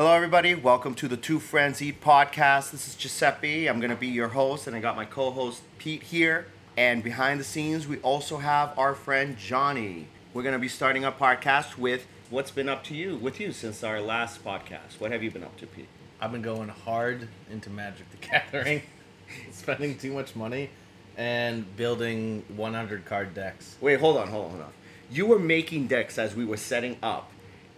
Hello, everybody. Welcome to the Two Friends Eat podcast. This is Giuseppe. I'm going to be your host, and I got my co host Pete here. And behind the scenes, we also have our friend Johnny. We're going to be starting our podcast with what's been up to you, with you since our last podcast. What have you been up to, Pete? I've been going hard into Magic the Gathering, spending too much money, and building 100 card decks. Wait, hold on, hold on, hold on. You were making decks as we were setting up.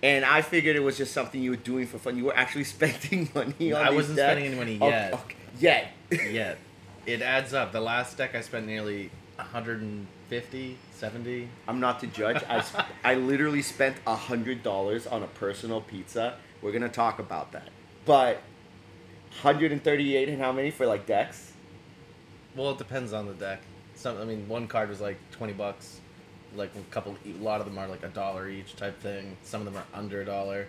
And I figured it was just something you were doing for fun. You were actually spending money on I wasn't decks? spending any money yet. okay. Yet. Yet. It adds up. The last deck I spent nearly 150, 70. I'm not to judge. I, sp- I literally spent a hundred dollars on a personal pizza. We're gonna talk about that. But 138 and how many for like decks? Well, it depends on the deck. Some, I mean, one card was like 20 bucks. Like a couple, a lot of them are like a dollar each type thing. Some of them are under a dollar.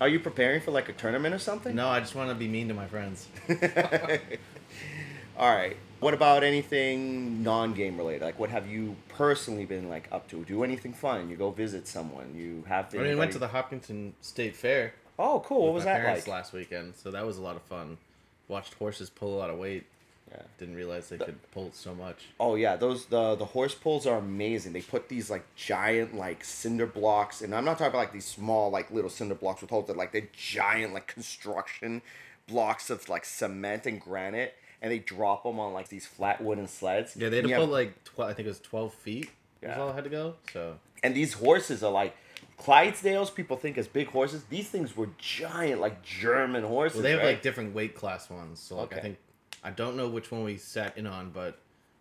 Are you preparing for like a tournament or something? No, I just want to be mean to my friends. All right. What about anything non-game related? Like, what have you personally been like up to? Do anything fun? You go visit someone. You have. I mean, I went to the Hopkinton State Fair. Oh, cool. What was my that like? last weekend, so that was a lot of fun. Watched horses pull a lot of weight. Yeah. Didn't realize they could pull so much. Oh yeah, those the the horse pulls are amazing. They put these like giant like cinder blocks, and I'm not talking about like these small like little cinder blocks with holes. They're like the giant like construction blocks of like cement and granite, and they drop them on like these flat wooden sleds. Yeah, they had to And you pull have- like twelve. I think it was twelve feet. Yeah. Yeah. Was all I had to go. So and these horses are like Clydesdales. People think as big horses. These things were giant, like German horses. well, they have right? like different weight class ones. So like I think I don't know which one we sat in on, but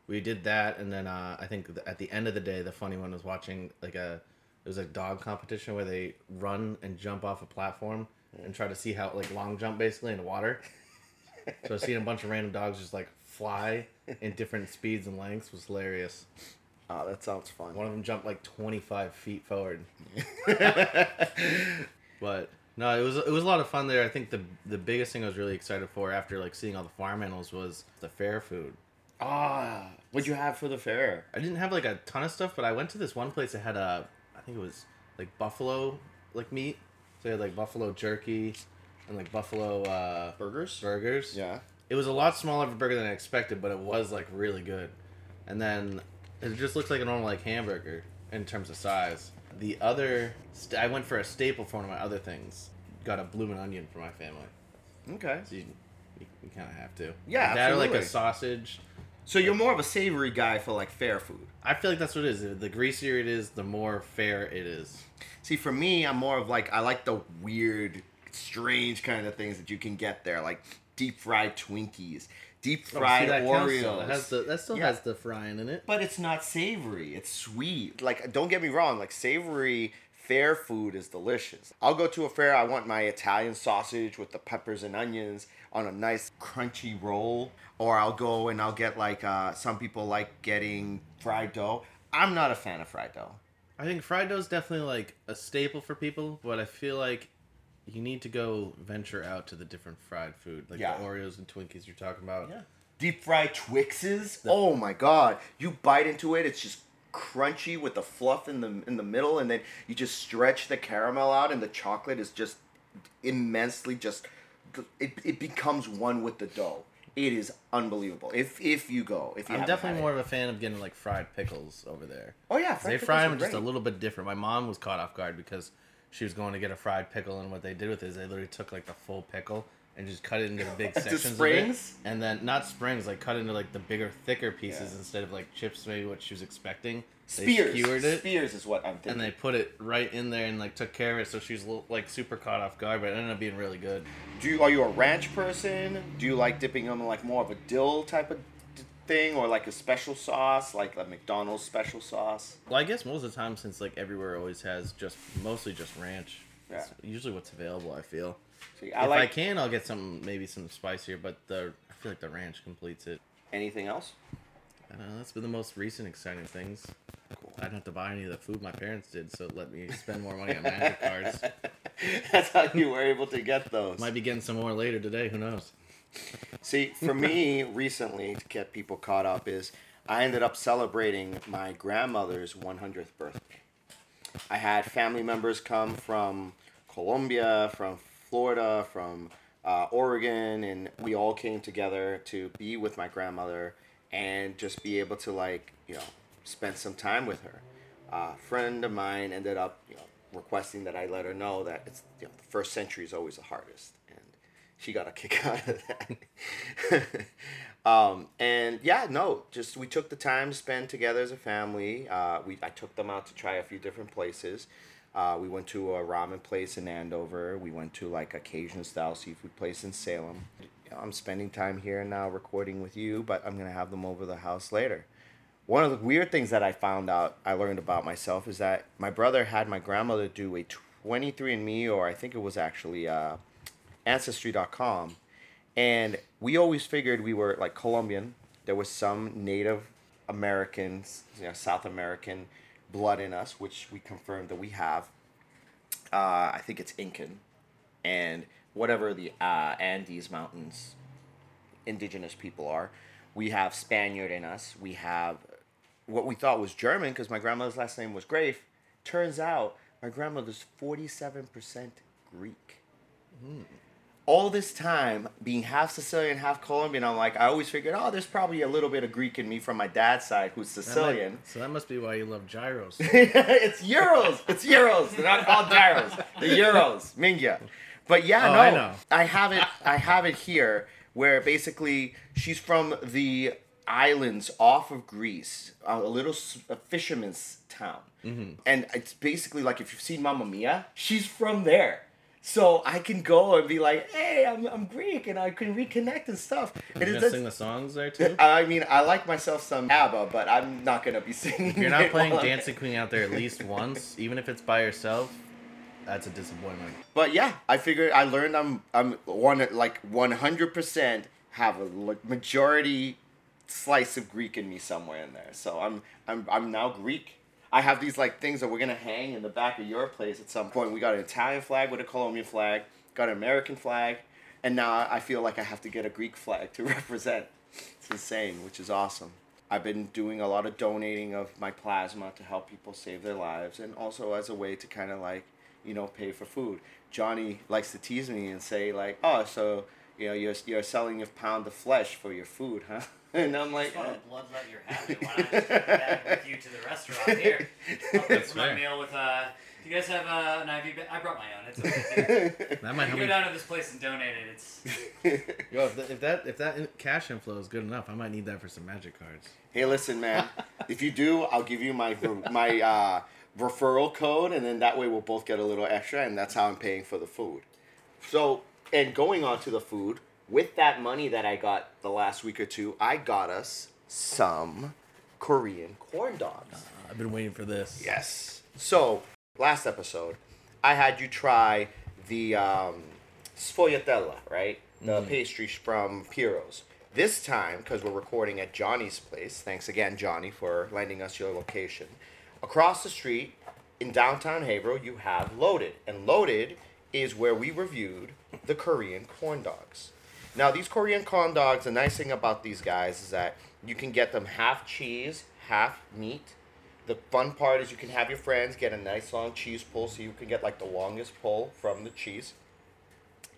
we did that, and then uh, I think th- at the end of the day, the funny one was watching like a it was a dog competition where they run and jump off a platform and try to see how like long jump basically in the water. so seeing a bunch of random dogs just like fly in different speeds and lengths was hilarious. Oh, that sounds fun. One of them jumped like 25 feet forward. but no, it was it was a lot of fun there. I think the the biggest thing I was really excited for after like seeing all the farm animals was the fair food. Ah, what'd you have for the fair? I didn't have like a ton of stuff, but I went to this one place that had a I think it was like buffalo like meat. So they had like buffalo jerky and like buffalo uh, Burgers. burgers. Yeah. It was a lot smaller of a burger than I expected, but it was like really good. And then it just looks like a normal like hamburger in terms of size. The other, st- I went for a staple for one of my other things. Got a bloomin' onion for my family. Okay. So you, you, you kind of have to. Yeah, That or like a sausage. So you're more of a savory guy for like fair food. I feel like that's what it is. The greasier it is, the more fair it is. See, for me, I'm more of like I like the weird, strange kind of things that you can get there, like deep fried Twinkies, deep Oh, fried that Oreos—that has the, that still Yeah. has the frying in it. But it's not savory. It's sweet. Like, don't get me wrong. Like, savory fair food is delicious. I'll go to a fair. I want my Italian sausage with the peppers and onions on a nice crunchy roll. Or I'll go and I'll get like uh, some people like getting fried dough. I'm not a fan of fried dough. I think fried dough is definitely like a staple for people, but I feel like you need to go venture out to the different fried food, like Yeah. the Oreos and Twinkies you're talking about. Yeah. Deep fried Twixes. Oh my god! You bite into it, it's just crunchy with the fluff in the in the middle, and then you just stretch the caramel out, and the chocolate is just immensely just. It, it becomes one with the dough. It is unbelievable. If if you go, if you I'm haven't definitely had more it. of a fan of getting like fried pickles over there. Oh yeah, they fried fry pickles them just a great. little bit different. My mom was caught off guard because she was going to get a fried pickle, and what they did with it is they literally took like the full pickle and just cut it into the big sections. springs? Of it, and then not springs, like cut into like the bigger, thicker pieces Yeah. instead of like chips, maybe what she was expecting. They Spears. skewered it. Spears is what I'm thinking. and they put it right in there and like took care of it so she was like super caught off guard but it ended up being really good Do you are you a ranch person? Do you like dipping them in like more of a dill type of thing, or like a special sauce, like a McDonald's special sauce? well i guess most of the time since like everywhere always has just mostly just ranch Yeah. It's usually what's available i feel See, if I i can i'll get some maybe some spicier but the i feel like the ranch completes it anything else. I don't know, that's been the most recent exciting things. Cool. I didn't have to buy any of the food my parents did, so it let me spend more money on magic cards. That's how you were able to get those. Might be getting some more later today. Who knows? See, for me, recently, to get people caught up, is I ended up celebrating my grandmother's 100th birthday. I had family members come from Colombia, from Florida, from uh, Oregon, and we all came together to be with my grandmother and just be able to like you know spend some time with her. Uh, a friend of mine ended up you know requesting that I let her know that it's you know the first century is always the hardest, she got a kick out of that. um, and yeah, no, just we took the time to spend together as a family. Uh, we I took them out to try a few different places. Uh, we went to a ramen place in Andover. We went to like a Cajun style seafood place in Salem. I'm spending time here now recording with you, but I'm gonna have them over the house later. One of the weird things that I found out, I learned about myself, is that my brother had my grandmother do a 23andMe, or I think it was actually uh, Ancestry.com, and we always figured we were like Colombian. There was some Native Americans, you know, South American blood in us, which we confirmed that we have. Uh, I think it's Incan, and whatever the uh, Andes Mountains indigenous people are. We have Spaniard in us. We have what we thought was German because my grandmother's last name was Grafe. Turns out my grandmother's 47% Greek. All this time being half Sicilian, half Colombian, I'm like, I always figured, oh, there's probably a little bit of Greek in me from my dad's side who's That might- Sicilian. so that must be why you love gyros. it's euros. It's euros. They're not called gyros. They're euros. Minga. But yeah, Oh, no, I know. I have it. I have it here where basically she's from the islands off of Greece, a little a fisherman's town, Mm-hmm. and it's basically like if you've seen Mamma Mia, she's from there. So I can go and be like, "Hey, I'm, I'm Greek," and I can reconnect and stuff. And You're gonna sing the songs there too. I mean, I like myself some ABBA, but I'm not gonna be singing. If you're not playing Dancing Queen out there at least once, even if it's by yourself, that's a disappointment. But yeah, I figured I learned I'm I'm one like one hundred percent have a majority slice of Greek in me somewhere in there. So I'm I'm I'm now Greek. I have these like things that we're gonna hang in the back of your place at some point. We got an Italian flag with a Colombian flag, got an American flag, and now I feel like I have to get a Greek flag to represent. It's insane, which is awesome. I've been doing a lot of donating of my plasma to help people save their lives, and also as a way to kind of like, you know, pay for food. Johnny likes to tease me and say like, "Oh, so you know you're you're selling a pound of flesh for your food, huh?" And I'm like, Just want "Uh, the bloodlet you're having. Why not just take that with you to the restaurant here? I'll pay That's for my fair. meal with uh. Do you guys have uh, an IV? Ba- I brought my own. It's okay. too. That might You help go me. down to this place and donate it. It's Yo, if, that if that if that in- cash inflow is good enough, I might need that for some magic cards. Hey, listen, man. if you do, I'll give you my my uh, referral code, and then that way we'll both get a little extra, and that's how I'm paying for the food. So, and going on to the food, with that money that I got the last week or two, I got us some Korean corn dogs. I've been waiting for this. Yes. So, last episode, I had you try the um, sfogliatella, right? The pastry from Piro's. This time, because we're recording at Johnny's place, thanks again, Johnny, for lending us your location. Across the street in downtown Haverhill, you have Loaded. And Loaded is where we reviewed the Korean corn dogs. Now, these Korean corn dogs, the nice thing about these guys is that you can get them half cheese, half meat. The fun part is you can have your friends get a nice long cheese pull so you can get like the longest pull from the cheese.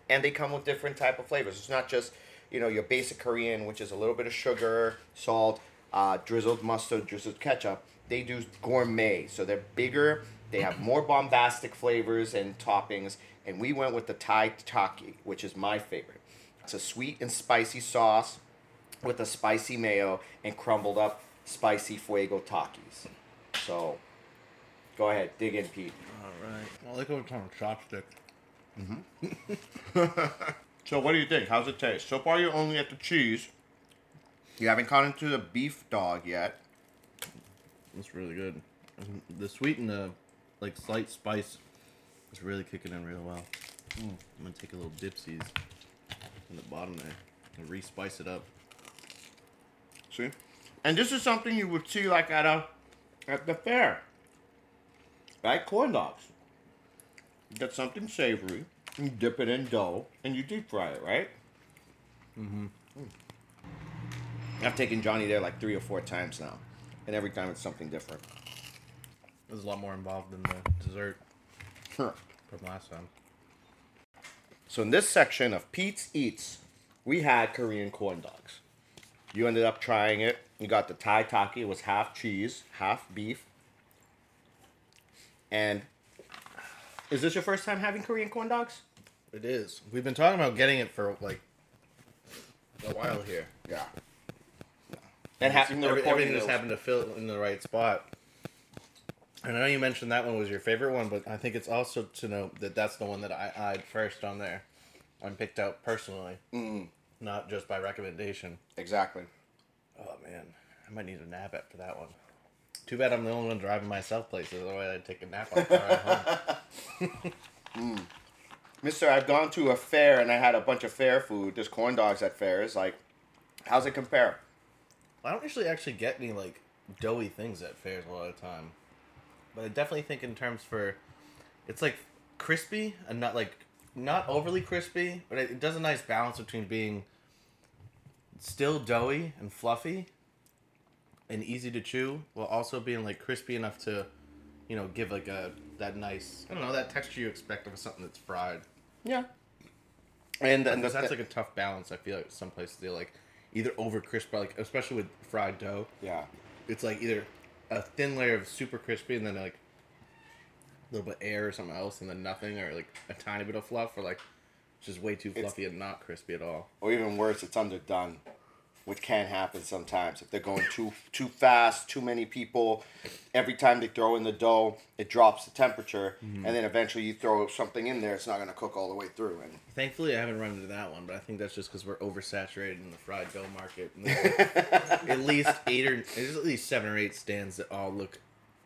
And they come with different type of flavors. It's not just, you know, your basic Korean, which is a little bit of sugar, salt, uh, drizzled mustard, drizzled ketchup. They do gourmet, so they're bigger. They have more bombastic flavors and toppings. And we went with the Thai Taki, which is my favorite. It's a sweet and spicy sauce with a spicy mayo and crumbled up spicy fuego takis. So, go ahead, dig in, Pete. All right. Well, look over time chopstick. Mm-hmm. So, what do you think? How's it taste? So far, you're only at the cheese. You haven't gone into the beef dog yet. It's really good. The sweet and the like slight spice is really kicking in real well. Mm. I'm gonna take a little dipsies in the bottom there and re-spice it up. See, and this is something you would see like at a at the fair, right? Corn dogs. You get something savory, you dip it in dough, and you deep fry it, right? Mm-hmm. I've taken Johnny there like three or four times now, and every time it's something different. There's a lot more involved than the dessert from last time. So in this section of Pete's Eats, we had Korean corn dogs. You ended up trying it. You got the Thai taki. It was half cheese, half beef. And is this your first time having Korean corn dogs? It is. We've been talking about getting it for like a while here. Yeah. And having the everything just happened to fit in the right spot. And I know you mentioned that one was your favorite one, but I think it's also to note that that's the one that I eyed first on there. I picked out personally, Mm, not just by recommendation. exactly. Oh man, I might need a nap after that one. Too bad I'm the only one driving myself places. Otherwise, I'd take a nap on the ride home. Mister, I've gone to a fair and I had a bunch of fair food. There's corn dogs at fairs. Like, how's it compare? I don't usually actually get any like doughy things at fairs a lot of the time, but I definitely think in terms for, it's like crispy and not like not overly crispy, but it, it does a nice balance between being still doughy and fluffy, and easy to chew, while also being like crispy enough to, you know, give like a that nice I don't know that texture you expect of something that's fried. Yeah. And and that's like a tough balance. I feel like some places they like either over crisp, like especially with fried dough. yeah. it's like either a thin layer of super crispy and then like a little bit of air or something else and then nothing or like a tiny bit of fluff or like just way too It's- fluffy and not crispy at all. Or even worse, it's underdone, which can happen sometimes if they're going too too fast, too many people. Every time they throw in the dough, it drops the temperature, mm-hmm. and then eventually you throw something in there, it's not gonna cook all the way through. And Thankfully, I haven't run into that one, but I think that's just because we're oversaturated in the fried dough market. Like at least eight or there's at least seven or eight stands that all look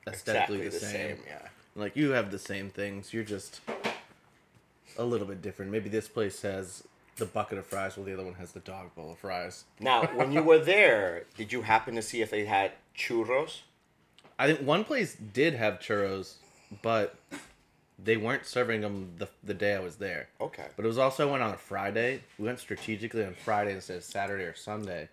aesthetically the, same. yeah. Like you have the same things. You're just a little bit different. Maybe this place has the bucket of fries, while the other one has the dog bowl of fries. Now, when you were there, did you happen to see if they had churros? I think one place did have churros, but they weren't serving them the, the day I was there. Okay. But it was also I went on a Friday. We went strategically on Friday instead of Saturday or Sunday,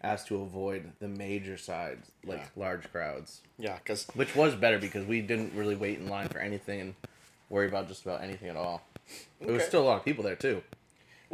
as to avoid the major sides, like Yeah. large crowds. Yeah, because Which was better because we didn't really wait in line for anything and worry about just about anything at all. There was still a lot of people there too.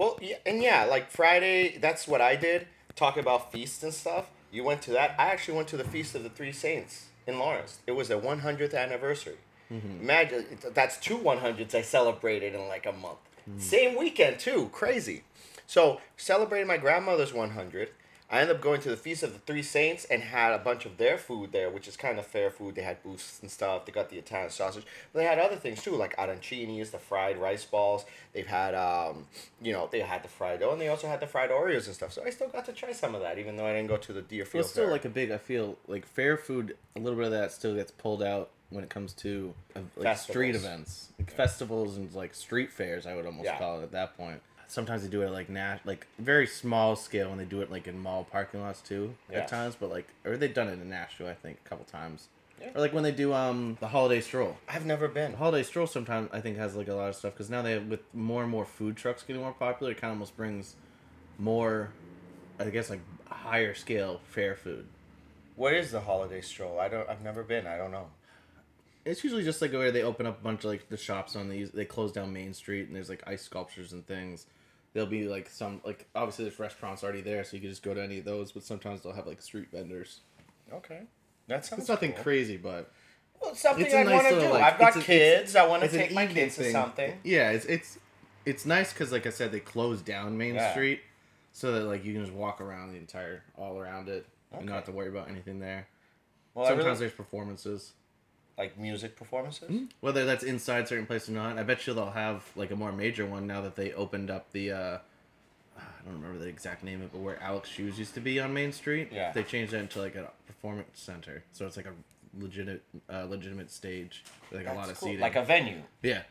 Well, yeah, and yeah, like Friday, that's what I did. Talk about feasts and stuff. You went to that. I actually went to the Feast of the Three Saints in Lawrence. It was their 100th anniversary. Mm-hmm. Imagine that's two 100s I celebrated in like a month. Mm-hmm. Same weekend too. Crazy. So celebrated my grandmother's 100. I ended up going to the Feast of the Three Saints and had a bunch of their food there, which is kind of fair food. They had booths and stuff. They got the Italian sausage, but they had other things too, like arancinis, the fried rice balls. They've had, um, you know, they had the fried dough, and they also had the fried Oreos and stuff. So I still got to try some of that, even though I didn't go to the Deerfield. Well, it's still Fair. like a big. I feel like fair food. A little bit of that still gets pulled out when it comes to uh, like street events, like festivals and like street fairs. I would almost Yeah. call it at that point. Sometimes they do it like nat, like very small scale, and they do it like in mall parking lots too at times. But like, or they've done it in Nashville, I think, a couple times. Yeah. Or like when they do um the holiday stroll. I've never been. The holiday stroll sometimes I think has like a lot of stuff because now they have, with more and more food trucks getting more popular, it kind of almost brings more, I guess like higher scale fair food. What is the holiday stroll? I don't. I've never been. I don't know. It's usually just like where they open up a bunch of like the shops on these. They close down Main Street and there's like ice sculptures and things. There'll be like some like obviously there's restaurants already there, so you can just go to any of those. But sometimes they'll have like street vendors. Okay, that sounds. It's nothing cool. crazy, but Well, it's something It's I nice want to do. like, I've got a- kids. I want to take my kids to something. Yeah, it's it's it's nice because like I said, they closed down Main Yeah. Street, so that like you can just walk around the entire all around it and not have to worry about anything there. Well, Sometimes really, there's performances, like music performances. whether that's inside certain places or not. I bet you they'll have like a more major one now that they opened up the. uh I don't remember the exact name of it, but where Alex Shoes used to be on Main Street, Yeah. they changed that into like a performance center, so it's like a legitimate, uh, legitimate stage, with, like a lot of cool. seating. Like a venue. Yeah.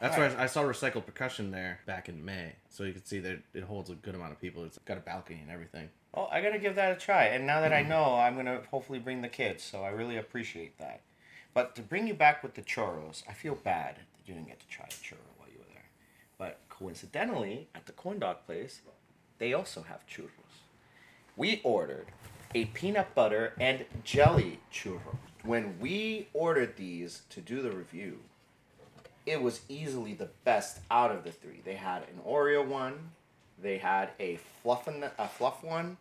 That's Alright. where I, I saw recycled percussion there back in May. So you can see that it holds a good amount of people. It's got a balcony and everything. Oh, I gotta give that a try. And now that I know, I'm gonna hopefully bring the kids. So I really appreciate that. But to bring you back with the churros, I feel bad that you didn't get to try a churro while you were there. But coincidentally, at the corn dog place, they also have churros. We ordered a peanut butter and jelly churro. When we ordered these to do the review, it was easily the best out of the three. They had an Oreo one, they had a fluff and a fluff one,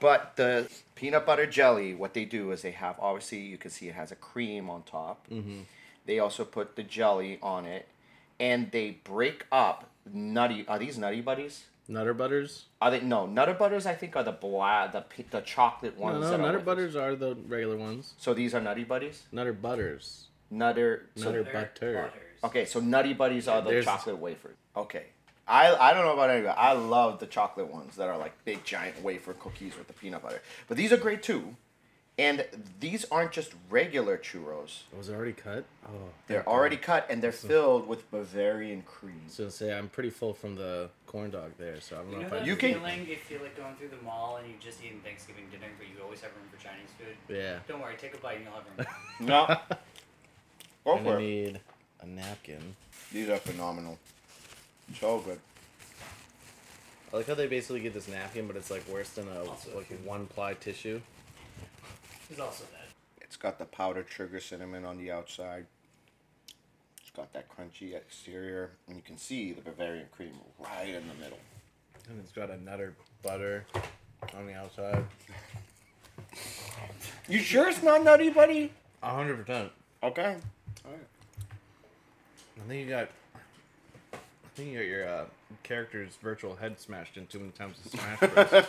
but the peanut butter jelly, what they do is they have obviously you can see it has a cream on top. Mm-hmm. They also put the jelly on it, and they break up nutty. Are these nutty buddies? Nutter butters. Are they no Nutter Butters? I think are the black, the the chocolate ones. no, that Nutter with butters are the regular ones. So these are Nutty Buddies. Nutter butters. Nutter. So, Nutter They're butter. butters. okay, so Nutty Buddies are the There's- chocolate wafers. Okay. I, I don't know about anybody. I love the chocolate ones that are like big giant wafer cookies with the peanut butter. But these are great too. And these aren't just regular churros. Was it already cut? Oh, They're already cut and they're filled with Bavarian cream. So to say I'm pretty full from the corn dog there, so I don't You know know if I. that You can- feeling if you're like going through the mall and you just eating Thanksgiving dinner, but you always have room for Chinese food. Yeah. Don't worry, take a bite and you'll have room. No. Go for I it. need a napkin. These are phenomenal. So good. I like how they basically get this napkin, but it's like worse than a Also, like if one ply tissue. It's also that. It's got the powdered sugar cinnamon on the outside. It's got that crunchy exterior, and you can see the Bavarian cream right in the middle. And it's got a nutter butter on the outside. You sure it's not nutty, buddy? A hundred percent. Okay. All right. I think you got. I think you got your uh, character's virtual head smashed in too many times in Smash Bros.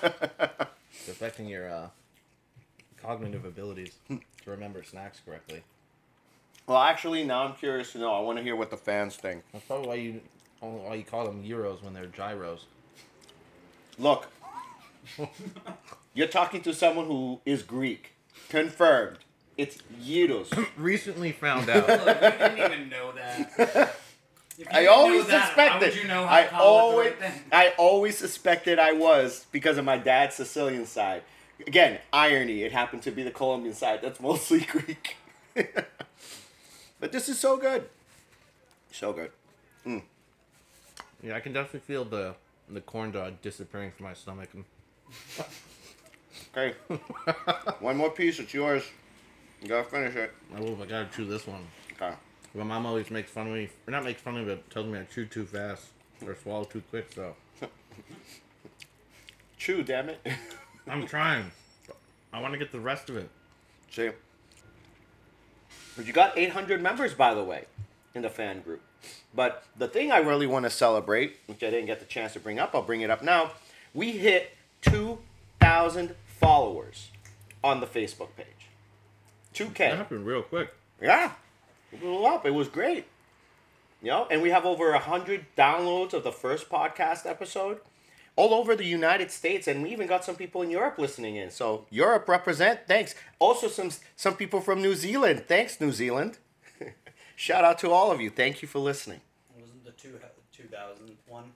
it's affecting your uh, cognitive abilities to remember snacks correctly. Well, actually, now I'm curious to know. I want to hear what the fans think. That's probably why you why you call them euros when they're gyros. Look, you're talking to someone who is Greek. Confirmed. It's gyros. Recently found out. Look, you didn't even know that. If you I always that, suspected. You know I always, right? I always suspected I was because of my dad's Sicilian side. Again, irony. It happened to be the Colombian side. That's mostly Greek. but this is so good. So good. Mm. yeah, I can definitely feel the the corn dog disappearing from my stomach. Okay. One more piece. It's yours. You gotta finish it. oh, I gotta chew this one. Okay. My mom always makes fun of me, or not makes fun of me, but tells me I chew too fast or swallow too quick. So Chew, damn it. I'm trying. I want to get the rest of it. See? But you got 800 members, by the way, in the fan group. But the thing I really want to celebrate, which I didn't get the chance to bring up, I'll bring it up now. We hit 2,000 followers on the Facebook page. That 2K. That happened real quick. Yeah. It blew up. It was great. You know, and we have over 100 downloads of the first podcast episode all over the United States, and we even got some people in Europe listening in. So Europe represent. Thanks. Also some some people from New Zealand. Thanks, New Zealand. Shout out to all of you. Thank you for listening. Wasn't the two two thousand one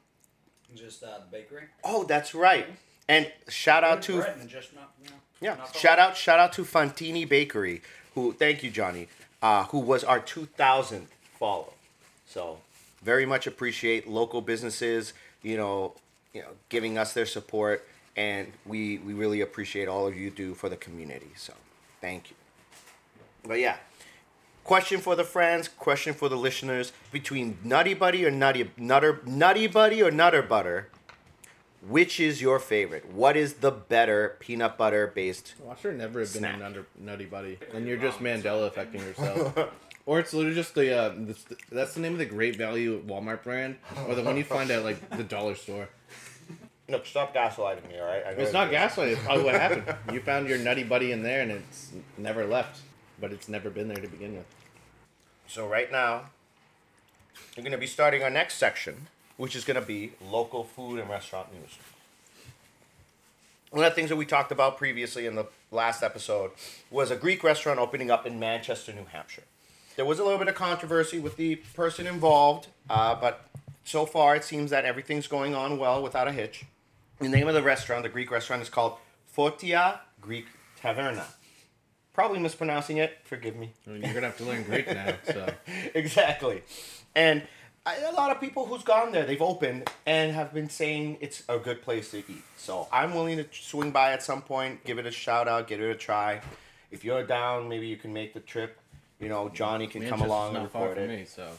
just uh, the bakery? Oh, that's right. And shout out to just not you know. Yeah. not Shout out shout out to Fantini Bakery, who thank you, Johnny, uh, who was our two thousandth follow. So very much appreciate local businesses, you know, you know, giving us their support and we we really appreciate all of you do for the community. So thank you. But yeah. Question for the friends, question for the listeners. Between Nutty Buddy or Nutty Nutter Nutty Buddy or Nutter Butter, which is your favorite? What is the better peanut butter based? Well, I should never have been Snack. a nutter, nutty buddy. And you're just Mandela affecting yourself. or it's literally just the, uh, the, that's the name of the great value Walmart brand, or the one you find at like the dollar store. Look, stop gaslighting me, all right? I It's not gaslighting. It's probably what happened. You found your nutty buddy in there, and it's never left. But it's never been there to begin with. So right now, we're going to be starting our next section, which is going to be local food and restaurant news. One of the things that we talked about previously in the last episode was a Greek restaurant opening up in Manchester, New Hampshire. There was a little bit of controversy with the person involved, uh, but so far it seems that everything's going on well without a hitch. The name of the restaurant, the Greek restaurant, is called Fotia Greek Taverna. Probably mispronouncing it. Forgive me. I mean, you're gonna have to learn Greek now. So exactly. And I, a lot of people who's gone there, they've opened and have been saying it's a good place to eat. So I'm willing to swing by at some point, give it a shout out, give it a try. If you're down, maybe you can make the trip. You know, Johnny can come along not and far record it. me. So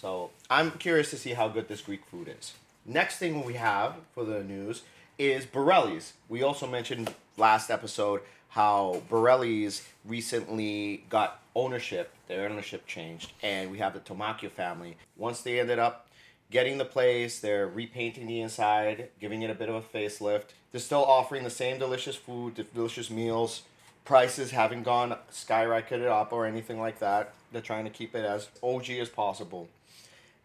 So I'm curious to see how good this Greek food is. Next thing we have for the news is Borelli's. We also mentioned last episode how Borelli's recently got ownership. Their ownership changed, and we have the Tomacchio family. Once they ended up getting the place, they're repainting the inside, giving it a bit of a facelift. They're still offering the same delicious food, delicious meals. Prices haven't gone skyrocketed up or anything like that. They're trying to keep it as OG as possible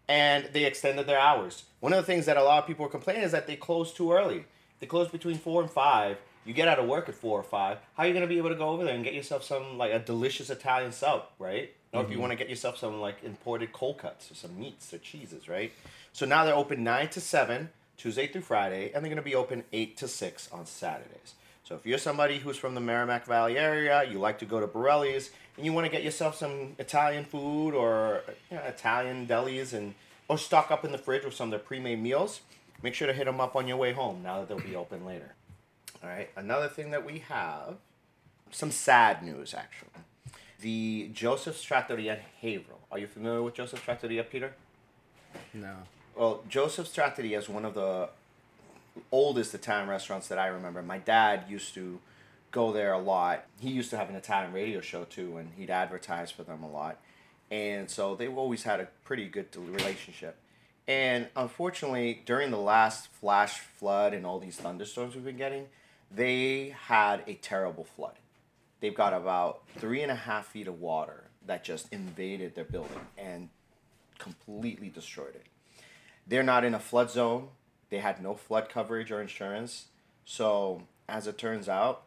and they extended their hours. One of the things that a lot of people are complaining is that they close too early. They close between four and five. You get out of work at four or five. How are you gonna be able to go over there and get yourself some like a delicious Italian sub, right? Or if you mm-hmm. want to get yourself some like imported cold cuts or some meats or cheeses, right? So now they're open nine to seven Tuesday through Friday, and they're gonna be open eight to six on Saturdays. So if you're somebody who's from the Merrimack Valley area, you like to go to Borelli's, and you want to get yourself some Italian food or you know, Italian delis and or stock up in the fridge with some of their pre-made meals, make sure to hit them up on your way home now that they'll be open later. All right. Another thing that we have, some sad news actually. The Joseph's Trattoria in Haverhill. Are you familiar with Joseph's Trattoria, Peter? No. Well, Joseph's Trattoria is one of the oldest Italian restaurants that I remember. My dad used to go there a lot. He used to have an Italian radio show too, and he'd advertise for them a lot. And so they've always had a pretty good relationship. And unfortunately, during the last flash flood and all these thunderstorms we've been getting, they had a terrible flood. They've got about three and a half feet of water that just invaded their building and completely destroyed it. They're not in a flood zone. They had no flood coverage or insurance. So, as it turns out,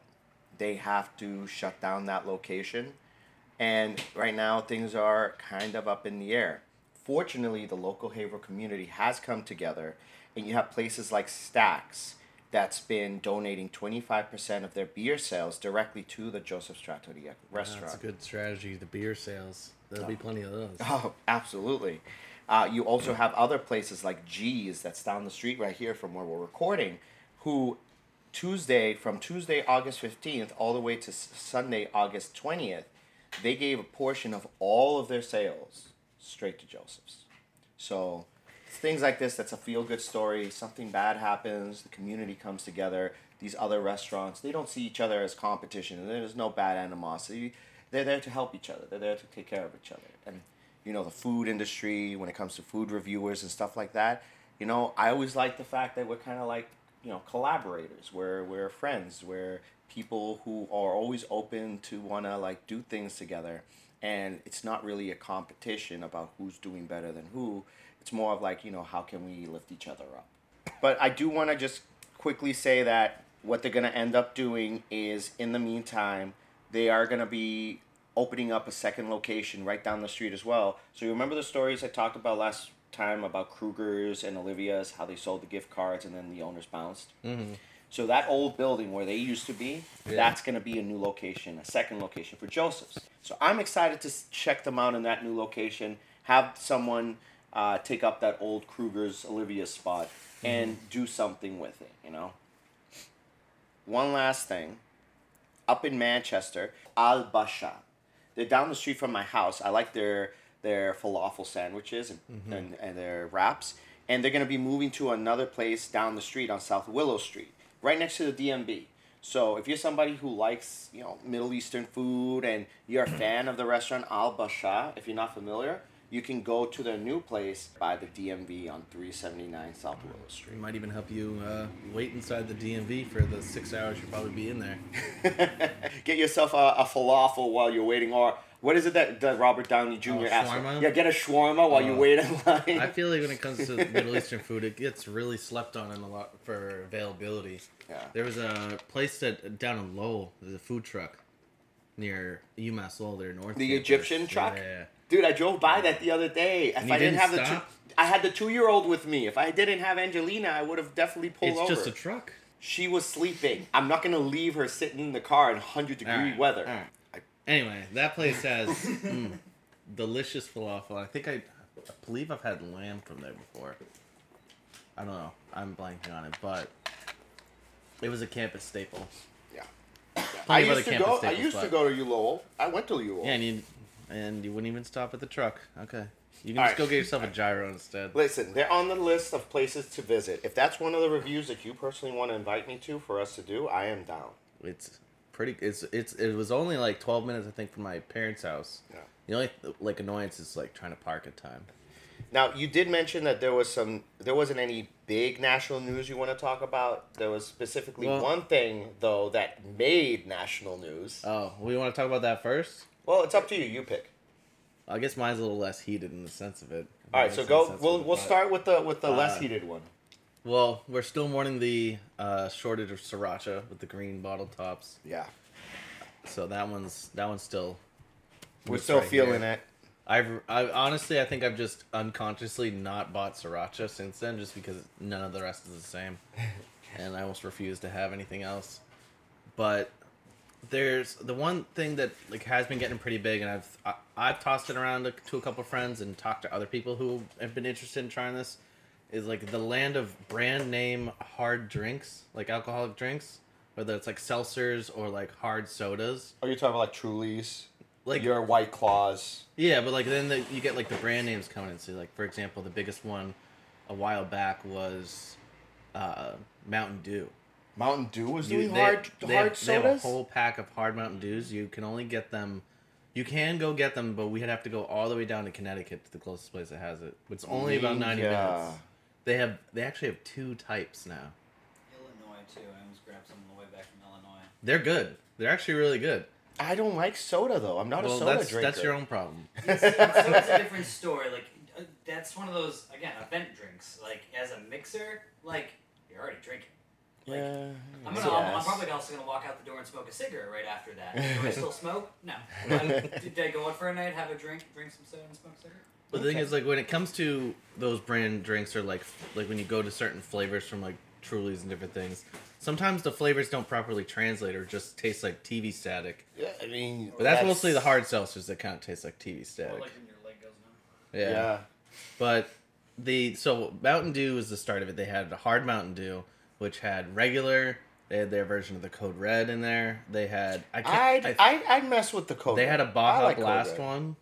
they have to shut down that location. And right now, things are kind of up in the air. Fortunately, the local Haverhill community has come together, and you have places like Stacks that's been donating 25% of their beer sales directly to the Joseph Trattoria restaurant. That's a good strategy. The beer sales. There'll be plenty of those. Oh, absolutely. Uh, you also have other places like G's that's down the street right here from where we're recording, who Tuesday, from Tuesday, August 15th, all the way to Sunday, August 20th, they gave a portion of all of their sales straight to Joseph's. So things like this, that's a feel good story. Something bad happens, the community comes together. These other restaurants, they don't see each other as competition. There's no bad animosity. They're there to help each other. They're there to take care of each other. And you know, the food industry, when it comes to food reviewers and stuff like that, you know, I always like the fact that we're kind of like, you know, collaborators. We're we're friends. We're people who are always open to want to like do things together. And it's not really a competition about who's doing better than who. It's more of like, you know, how can we lift each other up? But I do want to just quickly say that what they're going to end up doing is in the meantime, they are going to be opening up a second location right down the street as well. So you remember the stories I talked about last time about Kruger's and Olivia's, how they sold the gift cards and then the owners bounced? Mm-hmm. So that old building where they used to be, Yeah. that's going to be a new location, a second location for Joseph's. So I'm excited to check them out in that new location. Have someone uh, take up that old Kruger's Olivia spot and mm-hmm. do something with it. You know. One last thing, up in Manchester, Al Basha. They're down the street from my house. I like their their falafel sandwiches and, mm-hmm. and, and their wraps. And they're going to be moving to another place down the street on South Willow Street, right next to the DMV. So if you're somebody who likes, you know, Middle Eastern food and you're a mm-hmm. fan of the restaurant Al Basha, if you're not familiar, you can go to their new place by the DMV on 379 South Willow Street. It might even help you uh, wait inside the DMV for the six hours you'll probably be in there. get yourself a, a falafel while you're waiting, or what is it that, that Robert Downey Jr. Oh, asked for? Yeah, get a shawarma while you Oh. wait in line. I feel like when it comes to Middle Eastern food, it gets really slept on in a lot for availability. yeah. There was a place that down in Lowell, there's a food truck near UMass Lowell, there north. The campus. Egyptian truck? Yeah. Dude, I drove by that the other day. If I didn't, didn't have the two. I had the two year old with me. If I didn't have Angelina, I would have definitely pulled over. It's over. just a truck. she was sleeping. I'm not gonna leave her sitting in the car in hundred degree weather. I- Anyway, that place has mm, delicious falafel. I think I, I believe I've had lamb from there before. I don't know. I'm blanking on it, but it was a campus staple. yeah. Plenty I of other used to go. I used to go to U Lowell. I went to U Lowell. Yeah, and you and you wouldn't even stop at the truck. Okay. You can All just right. go get yourself a gyro instead. Listen, they're on the list of places to visit. If that's one of the reviews that you personally want to invite me to for us to do, I am down. It's pretty. It's it's it was only like twelve minutes, I think, from my parents' house. Yeah. The only like annoyance is like trying to park at time. Now, you did mention that there was some, there wasn't any big national news you want to talk about. There was specifically Well- one thing though that made national news. Oh, we want to talk about that first. Well, it's up to you. You pick. I guess mine's a little less heated in the sense of it. All right, so go. We'll we'll start with the with the less Uh, heated one. Well, we're still mourning the uh, shortage of sriracha with the green bottle tops. Yeah, So that one's that one's still. we're still right feeling here. it. I've, I honestly, I think I've just unconsciously not bought sriracha since then, just because none of the rest is the same, and I almost refuse to have anything else. But there's the one thing that like has been getting pretty big, and I've I, I've tossed it around to, to a couple friends and talked to other people who have been interested in trying this. Is like the land of brand name hard drinks, like alcoholic drinks, whether it's like seltzers or like hard sodas. Are you talking about like Trulies? Like your White Claws? Yeah, but like then the, you get like the brand names coming in. So like for example, the biggest one a while back was uh, Mountain Dew. Mountain Dew was You- doing they- hard they hard have, They have a whole pack of hard Mountain Dews. You can only get them. You can go get them, but we'd have to go all the way down to Connecticut to the closest place that has it. It's only about ninety Yeah. minutes. They have. They actually have two types now. Illinois too. I almost grabbed some on the way back from Illinois. They're good. They're actually really good. I don't like soda though. I'm not a soda that's drinker. that's your own problem. It's, it's, it's a different story. Like uh, that's one of those again event drinks. Like as a mixer, like you're already drinking. Like, Yeah. I'm gonna. I'm, I'm probably also gonna walk out the door and smoke a cigarette right after that. Do I still smoke? No. Did I go out for a night, have a drink, drink some soda, and smoke a cigarette? But the thing is, like when it comes to those brand drinks, or like like when you go to certain flavors from like Trulies and different things, sometimes the flavors don't properly translate or just taste like TV static. Yeah, I mean, But that's, mostly the hard seltzers that kind of taste like TV Or static. like when your leg goes numb. yeah. Yeah. But the so Mountain Dew is the start of it. They had a hard Mountain Dew, which had regular. They had their version of the Code Red in there. They had I can't. I'd, I, I'd, I'd mess with the Code. they had a Baja like Blast one,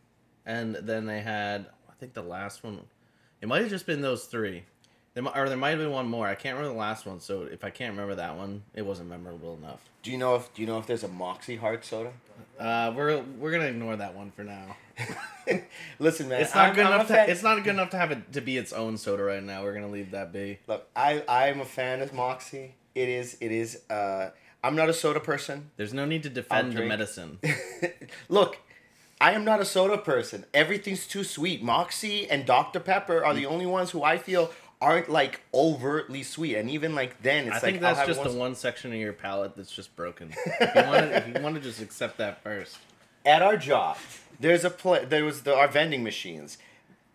and then they had I think the last one. It might have just been those three. There, or there might have been one more. I can't remember the last one. So if I can't remember that one, it wasn't memorable enough. Do you know if Do you know if there's a Moxie hard soda? Uh, we're we're gonna ignore that one for now. Listen, man, It's not I'm- good I'm enough. To, it's not good enough to have it to be its own soda right now. We're gonna leave that be. Look, I I'm a fan of Moxie. It is it is. Uh, I'm not a soda person. There's no need to defend the medicine. Look, I am not a soda person. Everything's too sweet. Moxie and Dr Pepper are the only ones who I feel aren't like overtly sweet, and even like then, it's I like think that's just the one section of your palate that's just broken. if you want to, if you want to just accept that first. at our job, there's a pla There was the our vending machines.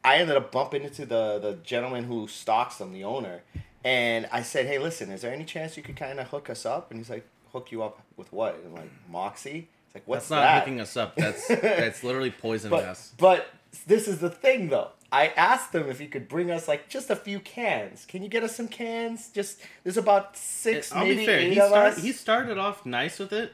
I ended up bumping into the the gentleman who stocks them, the owner, and I said, "Hey, listen, is there any chance you could kind of hook us up?" And he's like, "Hook you up with what?" And I'm like, "Moxie." It's like, "What's That's not that?" hooking us up. That's that's literally poisoning but us. but this is the thing though. I asked him if he could bring us like just a few cans. Can you get us some cans? Just there's about six, I'll maybe be fair. eight He, of start, us. he started off nice with it,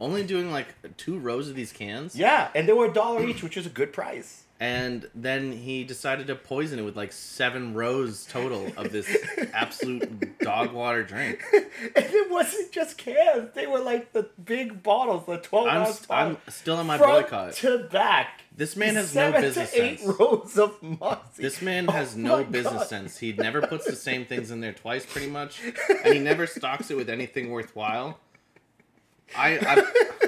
only doing like two rows of these cans. Yeah, and they were a dollar each, which is a good price. And then he decided to poison it with like seven rows total of this absolute dog water drink. and it wasn't just cans; they were like the big bottles, the twelve I'm, ounce bottles, I'm still on my front boycott. to back. This man has Seven no business to eight sense. rows of Moxie. This man Oh has no business God. sense. He never puts the same things in there twice, pretty much, and he never stocks it with anything worthwhile. I, I've,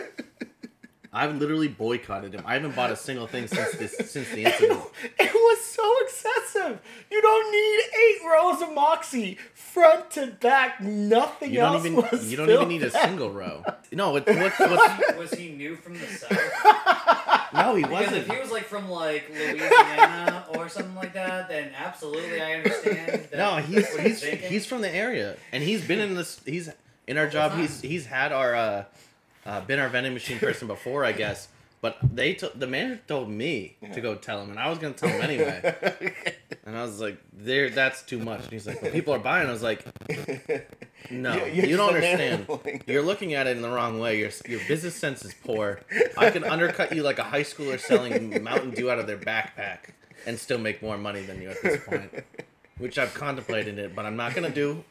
I've literally boycotted him. I haven't bought a single thing since this since the incident. It was so excessive. You don't need eight rows of Moxie front to back. Nothing You don't else even was you don't even filled need a single row. No, what, what's what's Was he new from the south? no, he Because wasn't. If he was like from like Louisiana or something like that, then absolutely I understand. That No, he's what he's he's from the area, and he's been in this. He's in our job. He's he's had our uh, uh, been our vending machine person before, I guess. But they t- the manager told me to go tell him, and I was gonna tell him anyway. And I was like, "There, that's too much." And he's like, well, "People are buying." I was like, "No, You're- you you're don't understand. You're looking at it in the wrong way. Your your business sense is poor. I can undercut you like a high schooler selling Mountain Dew out of their backpack. and still make more money than you at this point. Which I've contemplated it, but I'm not gonna do.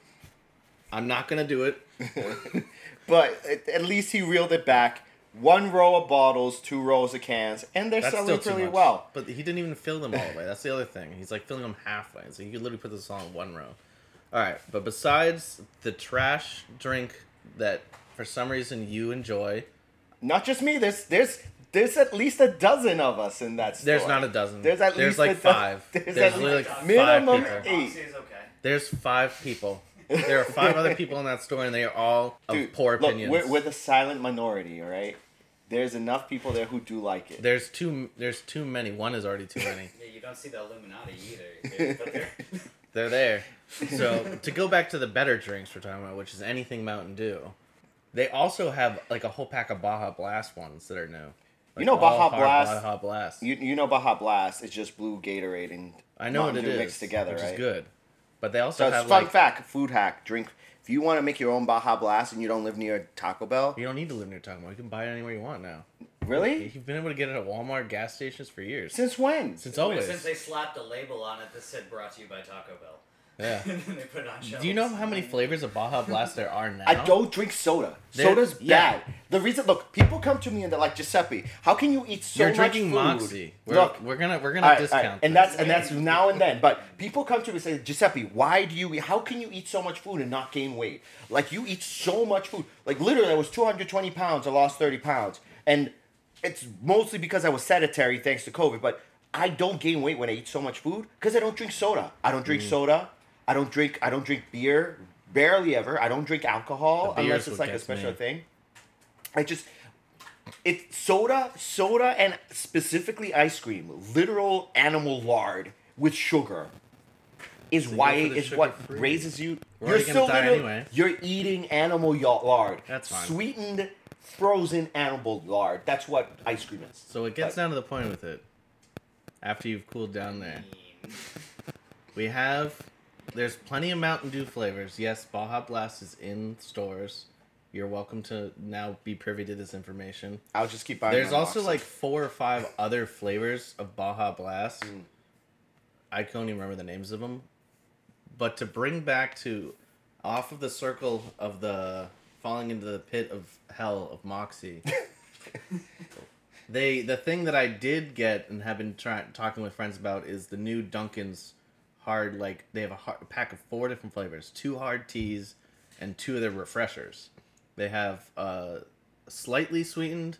I'm not gonna do it. But at, at least he reeled it back. One row of bottles, two rows of cans, and they're That's selling still too pretty much. well. But he didn't even fill them all the way. That's the other thing. He's like filling them halfway. So you could literally put this all in one row. All right, but besides the trash drink that for some reason you enjoy, Not just me. There's there's there's at least a dozen of us in that store. there's not a dozen. There's at there's least like a do- five. there's There's, at least like minimum five people. eight. Moxie is okay. There's five people. There are five other people in that store, and they are all of Dude, poor look, opinions. We're, we're the silent minority, all right? There's enough people there who do like it. There's too. There's too many. One is already too many. Yeah, you don't see the Illuminati either. But they're- They're there. So to go back to the better drinks we're talking about, which is anything Mountain Dew, they also have like a whole pack of Baja Blast ones that are new. Like know all Baja Blast- Baja Blast. You you know Baja Blast? It's just blue Gatorade and I know Mountain what it Dew is, mixed together, which right? is good. But they also So it's have fun like fact, food hack, drink. If you want to make your own Baja Blast and you don't live near Taco Bell, you don't need to live near Taco Bell. You can buy it anywhere you want now. really? You've been able to get it at Walmart gas stations for years. Since when? Since Wait, always. Since they slapped a label on it that said "Brought to you by Taco Bell," Yeah. and then they put it on shelves. Do you know how many flavors of Baja Blast there are now? I don't drink soda. There- Soda's yeah. bad. The reason, look, people come to me and they're like, Giuseppe, how can you eat so You're much drinking food? Moxie. We're, look, we're gonna we're gonna all right, all discount. right, and this. that's and that's now and then. But people come to me and say, Giuseppe, why do you? eat How can you eat so much food and not gain weight? Like you eat so much food. Like literally, I was 220 pounds. I lost 30 pounds, and it's mostly because I was sedentary thanks to COVID. But I don't gain weight when I eat so much food because I don't drink soda. I don't Mm. drink soda. I don't drink. I don't drink beer. Barely ever. I don't drink alcohol The beer's unless it's what like a special me. thing. I just it's soda, soda, and specifically ice cream, literal animal lard with sugar, is So why go for the is what sugar-free. raises you. We're you're still die literally- anyway. You're eating animal lard. That's fine. Sweetened, frozen animal lard. That's what ice cream is. So it gets But- down to the point with it. After you've cooled down there, we have. There's plenty of Mountain Dew flavors. Yes, Baja Blast is in stores. You're welcome to now be privy to this information. I'll just keep buying. There's my also Moxie. like four or five other flavors of Baja Blast. Mm. I can't even remember the names of them. But to bring back to off of the circle of the falling into the pit of hell of Moxie. they the thing that I did get and have been trying talking with friends about is the new Dunkin's hard like they have a, hard, a pack of four different flavors, two hard teas and two of their refreshers. They have uh, slightly sweetened,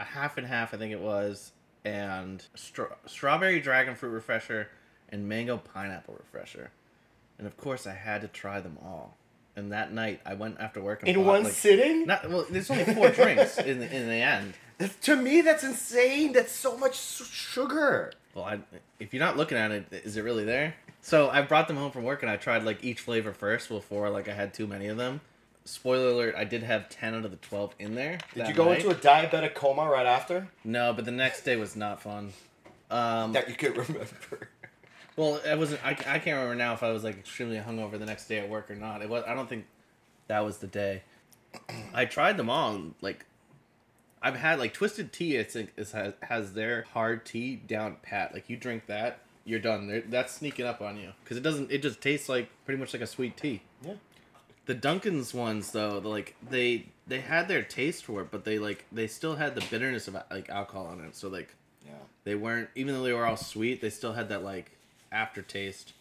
a half and half, I think it was, and stra- strawberry dragon fruit refresher and mango pineapple refresher. And of course, I had to try them all. And that night, I went after work and in bought, one like, sitting. Not well. There's only four drinks in the, in the end. to me, that's insane. That's so much sugar. Well, I, if you're not looking at it, is it really there? So I brought them home from work and I tried like each flavor first before like I had too many of them. Spoiler alert: I did have ten out of the twelve in there. Did you go night. into a diabetic coma right after? No, but the next day was not fun. Um, That you could remember. well, I wasn't. I, I can't remember now if I was like extremely hungover the next day at work or not. It was. I don't think that was the day. I tried them all. Like, I've had like Twisted Tea. I think is, has has their hard tea down pat. Like you drink that, you're done. They're, that's sneaking up on you because it doesn't. It just tastes like pretty much like a sweet tea. Yeah. The Dunkin's ones though, like they they had their taste for it, but they like they still had the bitterness of like alcohol in it. So like Yeah. they weren't even though they were all sweet, they still had that like aftertaste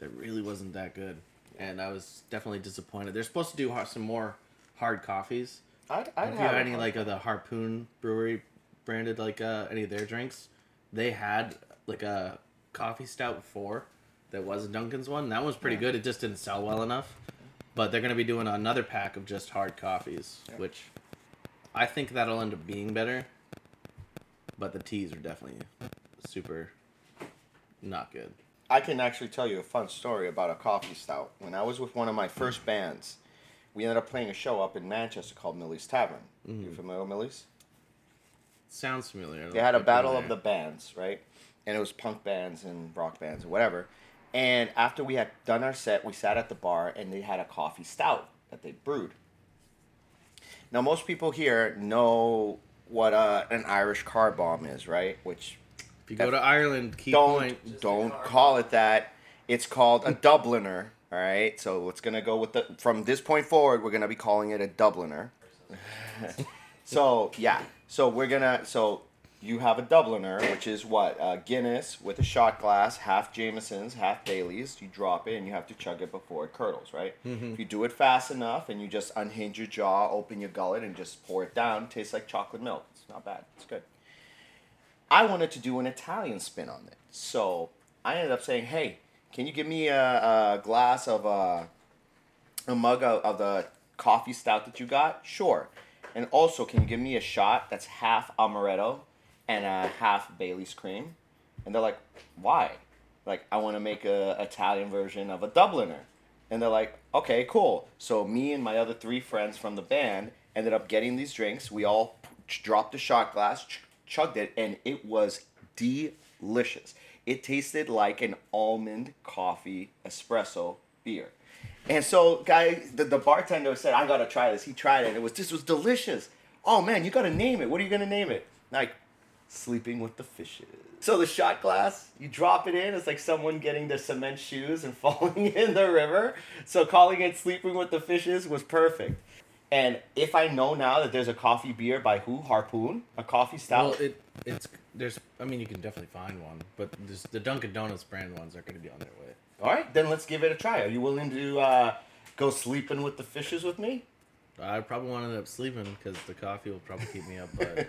that really wasn't that good. And I was definitely disappointed. They're supposed to do some more hard coffees. I'd, I'd Have you have had any like of the Harpoon Brewery branded like uh, any of their drinks? They had like a coffee stout before that was a Dunkin's one. That was pretty Yeah. good. It just didn't sell well enough. But they're gonna be doing another pack of just hard coffees, Yeah. which I think that'll end up being better. But the teas are definitely super not good. I can actually tell you a fun story about a coffee stout. When I was with one of my first bands, we ended up playing a show up in Manchester called Millie's Tavern. You familiar with Millie's? Sounds familiar. They had a think I've been battle of the bands, right? And it was punk bands and rock bands or whatever. And after we had done our set, we sat at the bar and they had a coffee stout that they brewed. Now, most people here know what uh, an Irish car bomb is, right? Which If you go to Ireland, don't. Don't call it that. It's called a Dubliner. All right. So it's gonna go with the from this point forward. We're gonna be calling it a Dubliner. so yeah. So we're gonna so you have a Dubliner, which is what uh, Guinness with a shot glass, half Jameson's, half Bailey's. You drop it and you have to chug it before it curdles, right? If you do it fast enough and you just unhinge your jaw, open your gullet, and just pour it down, it tastes like chocolate milk. It's not bad. It's good. I wanted to do an Italian spin on it. So I ended up saying, hey, can you give me a, a glass of uh, a mug of, of the coffee stout that you got? Sure. And also, can you give me a shot that's half amaretto and a half Bailey's cream? And they're like, why? Like, I want to make a Italian version of a Dubliner. And they're like, okay, cool. So me and my other three friends from the band ended up getting these drinks. We all dropped a shot glass, ch- chugged it, and it was delicious. It tasted like an almond coffee espresso beer. And so, guy, the, the bartender said, "I gotta try this." He tried it. It was this was delicious. Oh man, you gotta name it. What are you gonna name it? Like, sleeping with the fishes. So the shot glass, you drop it in. It's like someone getting their cement shoes and falling in the river. So calling it sleeping with the fishes was perfect. And if I know now that there's a coffee beer by who Harpoon, a coffee stout, Well, it it's there's. I mean, you can definitely find one, but there's, the Dunkin' Donuts brand ones are going to be on their way. all right, then let's give it a try. Are you willing to uh, go sleeping with the fishes with me? I probably want to end up sleeping because the coffee will probably keep me up. But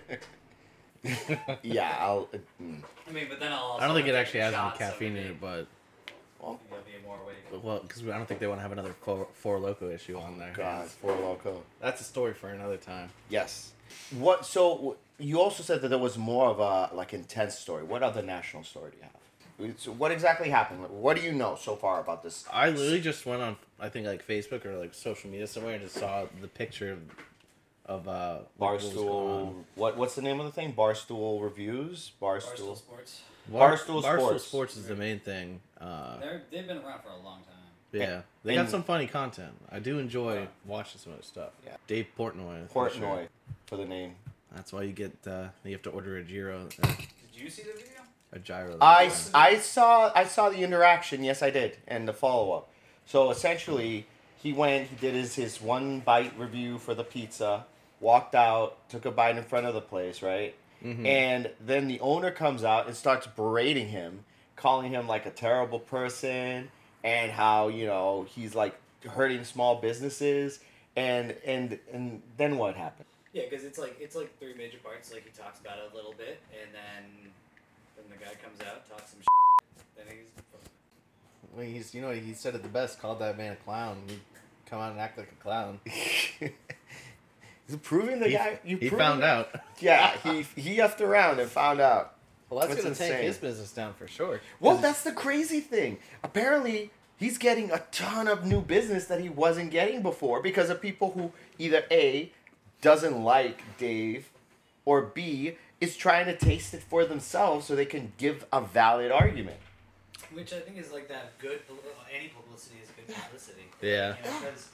yeah, I'll. uh, mm. I mean, but then I'll. Also I don't think it actually has any caffeine in it. But Well, You'll be more awake. but, well, because I don't think they want to have another four, Four Loko issue on there. God, Four Loko. That's a story for another time. Yes. What? So you also said that there was more of a like intense story. What other national story do you have? So what exactly happened? What do you know so far about this? I literally just went on, I think like Facebook or like social media somewhere and just saw the picture of, of uh, what Barstool. on. What? What's the name of the thing? Barstool reviews. Barstool Barstool. Sports. Bar- Barstool Barstool Sports. Sports is the main thing. Uh, They're, they've been around for a long time. yeah, they and- got some funny content. I do enjoy Yeah. watching some of their stuff. Yeah. Dave Portnoy. for sure. Portnoy for the name. That's why you get uh, you have to order a gyro, uh, Did you see the video? a gyro. I, I saw I saw the interaction. Yes, I did, and the follow up. So essentially, he went. He did his his one bite review for the pizza. Walked out, took a bite in front of the place, right? Mhm. And then the owner comes out and starts berating him, calling him like a terrible person, and how you know he's like hurting small businesses. And and and then what happened? Yeah, because it's like it's like three major parts. Like he talks about it a little bit, and then then the guy comes out, talks some. Shit, then he's Well, he's you know he said it the best. Called that man a clown. He come out and act like a clown. He's proving the He, guy. You he found it. out. Yeah, he he effed around and found out. Well, that's, That's gonna take his business down for sure. Well, that's the crazy thing. Apparently, he's getting a ton of new business that he wasn't getting before because of people who either A doesn't like Dave or B is trying to taste it for themselves so they can give a valid argument. which I think is like that good. Any publicity is good publicity. Yeah. Because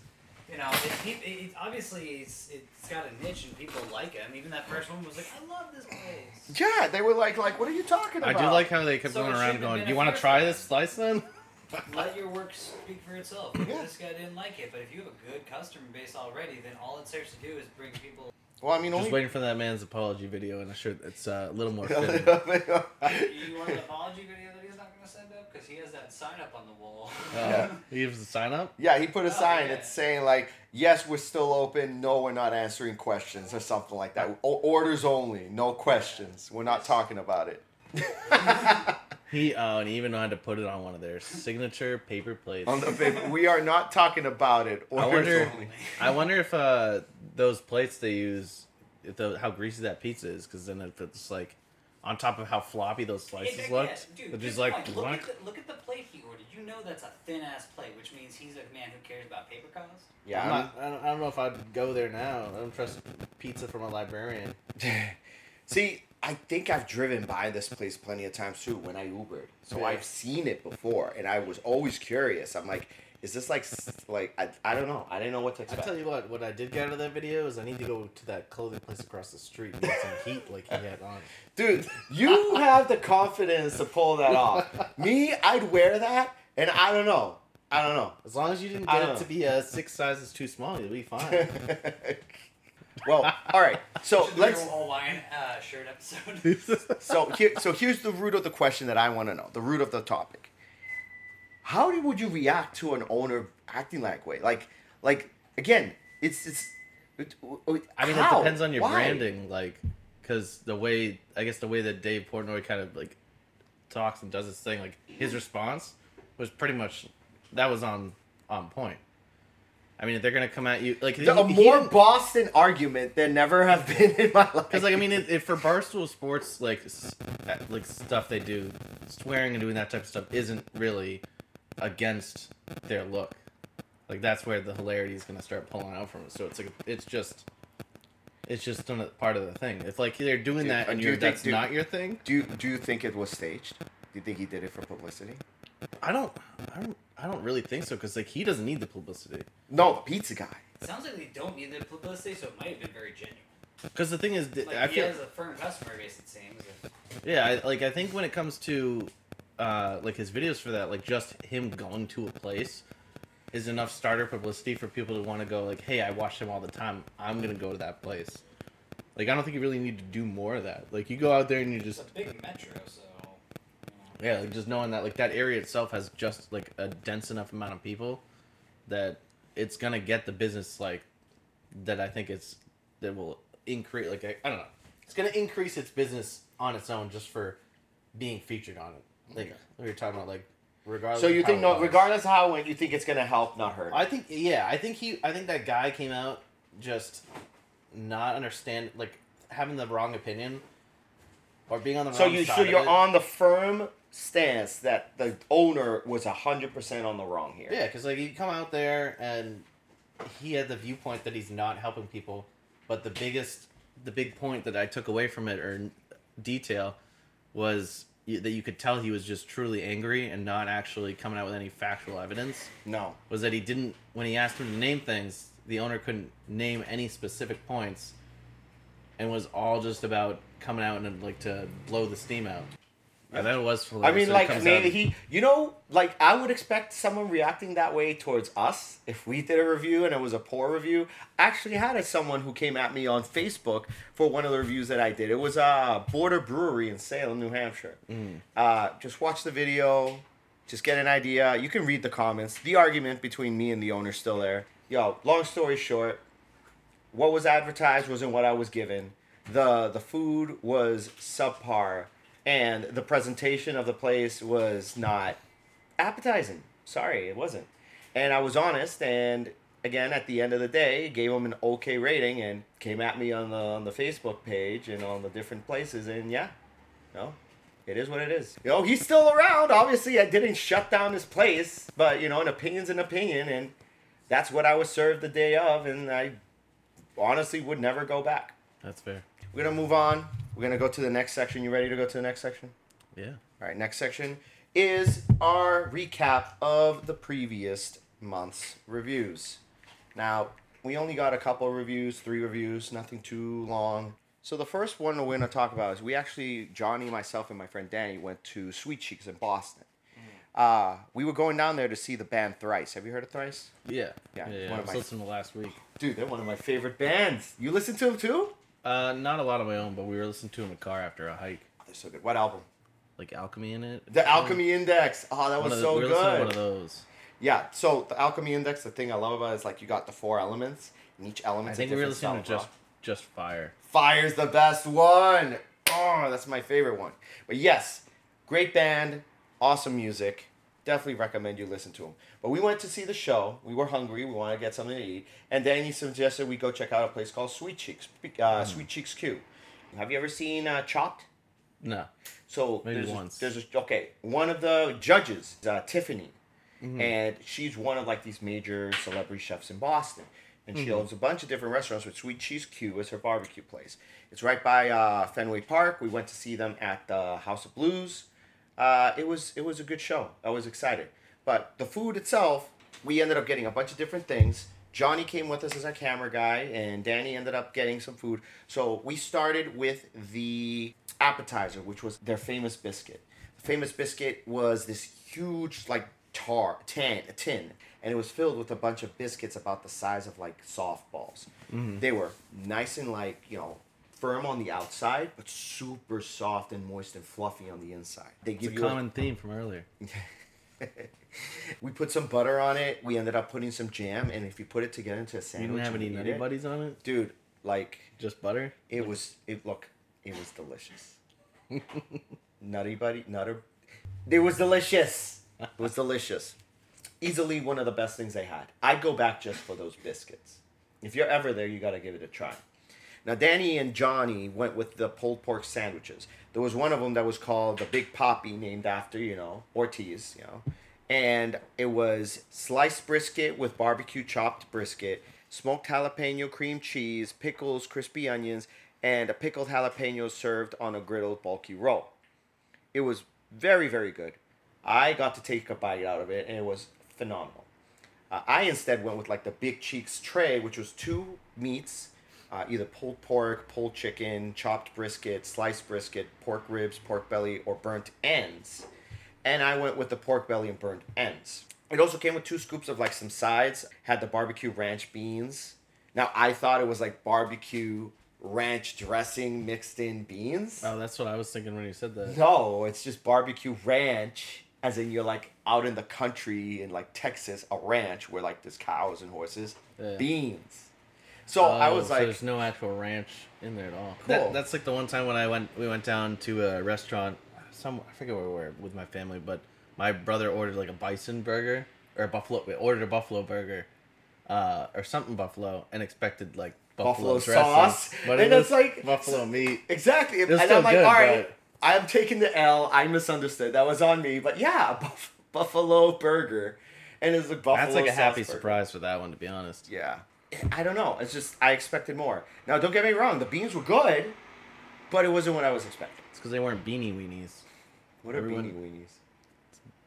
you know, it, it, it, obviously it's, it's got a niche and people like him. Even that first one was like, I love this place. Yeah, they were like, like, what are you talking about? I about? do like how they kept So going it around shouldn't have going, been "You a want to first try one." this slice then?" Let your work speak for itself. Maybe Yeah. This guy didn't like it, but if you have a good customer base already, then all it serves to do is bring people. Well, I mean, Just only. waiting for that man's apology video, and I'm sure it's uh, a little more fitting. You want an apology video that he's not send up because he has that sign up on the wall. Uh, he gives the sign up. Yeah, he put a Oh, sign. yeah. It's saying like, "Yes, we're still open. No, we're not answering questions," or something like that. O- orders only, no questions. We're not talking about it. He uh, and he even had to put it on one of their signature paper plates. On the paper, we are not talking about it. I Orders wonder. only. I wonder if uh, those plates they use, if the, how greasy that pizza is, because then if it's like on top of how floppy those slices Hey, looked, yeah, dude, just like, point. look, at the, look at the plate he ordered. You know that's a thin ass plate, which means he's a man who cares about paper costs. Yeah, I'm I'm- not, I, don't, I don't know if I'd go there now. I don't trust pizza from a librarian. See, I think I've driven by this place plenty of times too when I Ubered. So Yeah. I've seen it before and I was always curious. I'm like, Is this like like I, I don't know. I didn't know what to I tell you what, what I did get out of that video is I need to go to that clothing place across the street and get some heat like he had on. Dude, you have the confidence to pull that off. Me, I'd wear that, and I don't know. I don't know. As long as you didn't get don't it to be uh, six sizes too small, you'll be fine. well, all right. So let's. a Hawaiian uh, shirt episode. So here, so here's the root of the question that I want to know. The root of the topic. How would you react to an owner acting like that way? Like, like again, it's it's. it- I mean, how? it depends on your Why? branding, like, because the way I guess the way that Dave Portnoy kind of like talks and does his thing, like his response was pretty much that was on on point. I mean, if they're gonna come at you like The- a more Boston argument than never have been in my life. because like I mean, it, it, for Barstool Sports, like like stuff they do, swearing and doing that type of stuff isn't really against their look. Like that's where the hilarity is gonna start pulling out from it. So it's like it's just. It's just a part of the thing. If like they're doing Dude, that and do you're you think- that's do- not your thing, do you, do you think it was staged? Do you think he did it for publicity? I don't, I don't, I don't really think so because like he doesn't need the publicity. No, the pizza guy. Sounds like they don't need the publicity, so it might have been very genuine. Because the thing is, Like I he feel, has a firm customer base, it seems. yeah, I, like I think when it comes to, uh, like his videos for that, like just him going to a place, is enough starter publicity for people to want to go like, hey, I watch him all the time. I'm gonna go to that place. Like I don't think you really need to do more of that. Like you go out there and you It's just a big metro, so. you know. Yeah, like just knowing that like that area itself has just like a dense enough amount of people that it's gonna get the business like that I think it's that will increase like I, I don't know. It's gonna increase its business on its own just for being featured on it. Like we were talking about like regardless So you think no, regardless of how it went, you think it's gonna help, not hurt? I think yeah, I think he I think that guy came out just not understand like having the wrong opinion or being on the so wrong you side so of you're it. on the firm stance that the owner was hundred percent on the wrong here. Yeah, because like you come out there and he had the viewpoint that he's not helping people, but the biggest, the big point that I took away from it or detail was that you could tell he was just truly angry and not actually coming out with any factual evidence. No. Was that he didn't when he asked him to name things, the owner couldn't name any specific points, and was all just about coming out and like to blow the steam out. Thought it was. I mean, that it like maybe he, you know, like I would expect someone reacting that way towards us if we did a review and it was a poor review. I actually had a, someone who came at me on Facebook for one of the reviews that I did. It was a Border Brewery in Salem, New Hampshire. Uh, just watch the video, just get an idea. You can read the comments. The argument between me and the owner still there. Yo, long story short, what was advertised wasn't what I was given. The the food was subpar and the presentation of the place was not appetizing. Sorry, it wasn't. And I was honest and again at the end of the day gave him an okay rating and came at me on the on the Facebook page and on the different places and yeah. No. It is what it is. You know, he's still around. Obviously, I didn't shut down his place, but you know, an opinion's an opinion and that's what I was served the day of and I honestly would never go back. That's fair. We're gonna move on. We're gonna go to the next section. You ready to go to the next section? Yeah. All right. Next section is our recap of the previous month's reviews. Now we only got a couple of reviews, three reviews, nothing too long. So the first one we're gonna talk about is we actually Johnny, myself, and my friend Danny went to Sweet Cheeks in Boston. Uh, we were going down there to see the band Thrice. Have you heard of Thrice? Yeah. Yeah, Yeah. one I was my- listening to last week. Dude, they're one of my favorite bands. You listen to them too? Uh, not a lot of my own, but we were listening to them in the car after a hike. They're so good. What album? Like Alchemy in it. The Alchemy Index. Oh, that was the- so we were listening to good. One of those. Yeah, so the Alchemy Index, the thing I love about it is like you got the four elements, and each element. I think we were listening to just rock. just fire. Fire's the best one. Oh, that's my favorite one. But yes, great band, awesome music. Definitely recommend you listen to them. But we went to see the show. We were hungry. We wanted to get something to eat. And Danny suggested we go check out a place called Sweet Cheeks. Uh, Sweet Cheeks Q. Have you ever seen uh, Chopped? No. So Maybe there's a- once. there's a, okay. One of the judges, uh, Tiffani, Mm-hmm. and she's one of like these major celebrity chefs in Boston, and Mm-hmm. she owns a bunch of different restaurants. but Sweet Cheeks Q is her barbecue place. It's right by uh, Fenway Park. We went to see them at the House of Blues. Uh, it was it was a good show. I was excited, but the food itself we ended up getting a bunch of different things. Johnny came with us as our camera guy, and Danny ended up getting some food. So we started with the appetizer, which was their famous biscuit. The famous biscuit was this huge, like tar tin, a tin, and it was filled with a bunch of biscuits about the size of like softballs. They were nice and like you know firm on the outside, but super soft and moist and fluffy on the inside. They It's a give you a- common theme from earlier. we put some butter on it. We ended up putting some jam, and if you put it together into a sandwich, You didn't have any nutty buddies on it? dude. Like Just butter? it was. It look. It was delicious. Nutty buddy, nutter. It was delicious. It was delicious. Easily one of the best things they had. I'd go back just for those biscuits. If you're ever there, you got to give it a try. Now, Danny and Johnny went with the pulled pork sandwiches. There was one of them that was called the Big Papi, named after, you know, Ortiz, you know. And it was sliced brisket with barbecue chopped brisket, smoked jalapeno cream cheese, pickles, crispy onions, and a pickled jalapeno served on a griddled bulky roll. It was very, very good. I got to take a bite out of it, and it was phenomenal. Uh, I instead went with like the Big Cheeks tray, which was two meats, uh, either pulled pork, pulled chicken, chopped brisket, sliced brisket, pork ribs, pork belly, or burnt ends. And I went with the pork belly and burnt ends. It also came with two scoops of like some sides. Had the barbecue ranch beans. Now I thought it was like barbecue ranch dressing mixed in beans. Oh, that's what I was thinking when you said that. No, it's just barbecue ranch, as in you're like out in the country in like Texas, a ranch where like there's cows and horses, Yeah. beans. So I Oh, was so like, there's no actual ranch in there at all. Cool. That, that's like the one time when I went, we went down to a restaurant, some I forget where we were with my family, but my brother ordered like a bison burger or a buffalo. We ordered a buffalo burger, uh, or something buffalo, and expected like buffalo, Buffalo dressing, sauce, but and it it's was like- buffalo meat. exactly. was And still I'm like, good, all right, but- I'm taking the L. I misunderstood. That was on me. But yeah, buff- buffalo burger, and it's a buffalo. That's like a happy burger. surprise for that one, to be honest. Yeah. I don't know. It's just I expected more. Now, don't get me wrong. The beans were good, but it wasn't what I was expecting. It's because they weren't beanie weenies, What are Everyone- beanie weenies?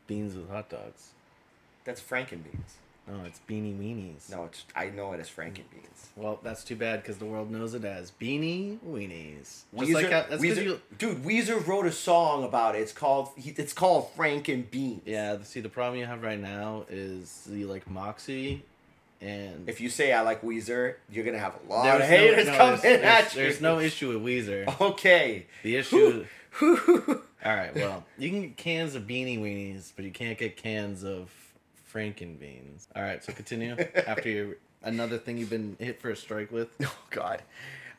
beans with hot dogs. That's Franken beans. No, it's beanie weenies. No, it's I know it as Franken beans. Well, that's too bad because the world knows it as beanie weenies. Just Weezer, like how, that's 'cause Weezer- you. dude, Weezer wrote a song about it. It's called he- it's called Franken beans. Yeah, see, the problem you have right now is you like Moxie, and If you say I like Weezer, you're gonna have a lot of haters no, coming there's, at there's, you. there's no issue with Weezer. Okay. The issue. All right, well, you can get cans of beanie weenies, but you can't get cans of Franken beans. All right, so continue after your another thing you've been hit for a strike with. Oh God.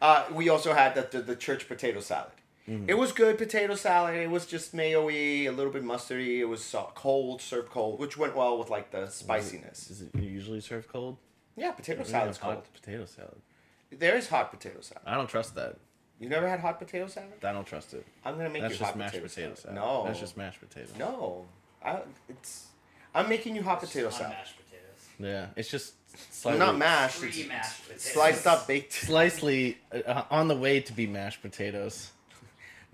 Uh, we also had the, the the church potato salad. Mm-hmm. It was good potato salad. It was just mayo-y, a little bit mustardy. It was so- cold, served cold, which went well with like the spiciness. Is it usually served cold? Yeah, potato We salad's cold. Potato salad. There is hot potato salad. I don't trust that. You never had hot potato salad? I don't trust it. I'm gonna make That's you just hot mashed potato, potato salad. salad. No, that's just mashed potatoes. no. I, it's I'm making you hot potato Just salad. unmashed potatoes. Yeah, it's just Well, slightly, not mashed. Three It's mashed potatoes. sliced up baked. slightly uh, on the way to be mashed potatoes.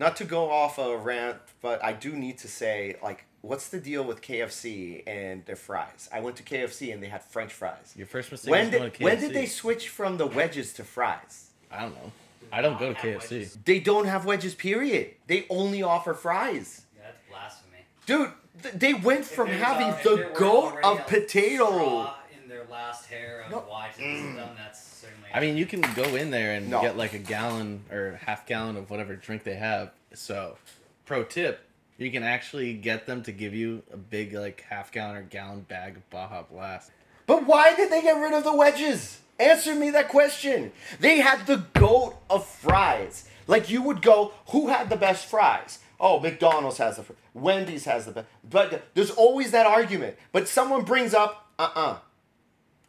Not to go off a rant, but I do need to say, like, what's the deal with KFC and their fries? I went to KFC and they had French fries. Your first mistake When was did going to when did they switch from the wedges to fries? I don't know. I don't go to KFC. wedges. They don't have wedges. Period. They only offer fries. Yeah, that's blasphemy. Dude, th- they went from uh, If having al- the goat of a potato. in their last hair of No. why to visit them, mm. that's certainly. I mean, you can go in there and No. get like a gallon or half gallon of whatever drink they have. So, pro tip, you can actually get them to give you a big like half gallon or gallon bag of Baja Blast. But why did they get rid of the wedges? Answer me that question. They had the goat of fries. Like you would go, who had the best fries? Oh, McDonald's has the fr- Wendy's has the best. But there's always that argument. But someone brings up, uh-uh.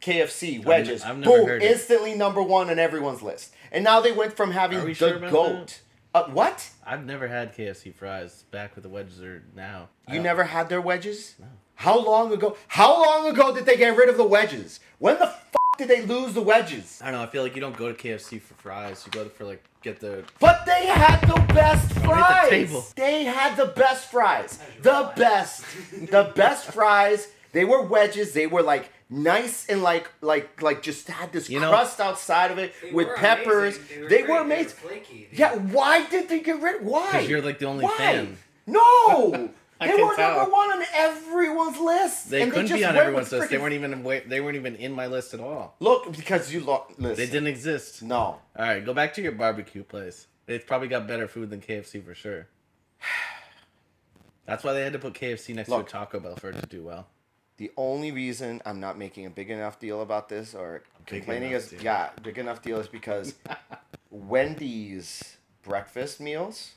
KFC wedges. I've never Boom, heard it. instantly number one on everyone's list. And now they went from having Are the sure about goat. Uh, what? I've never had KFC fries back with the wedges or now. You never had their wedges? No. How long ago? How long ago did they get rid of the wedges? When the f- did they lose the wedges? I don't know. I feel like you don't go to KFC for fries. You go for like get the. But they had the best at the fries. table. They had the best fries. The best. the best fries They were wedges. They were like nice and like like like just had this You know- crust outside of it with peppers. amazing. They great. were amazing. flaky. They- Yeah, why did they get rid? Why? 'Cause you're, like, the only Why? fan. No, they were tell. number one on everyone's list. They and couldn't just be on everyone's with list. They weren't even they weren't even in my list at all. Look, because you look. Listen, They didn't exist. No, All right, go back to your barbecue place. It's probably got better food than KFC for sure. That's why they had to put KFC next Look. to a Taco Bell for it to do well. The only reason I'm not making a big enough deal about this or Big complaining is deal. yeah, big enough deal is because Wendy's breakfast meals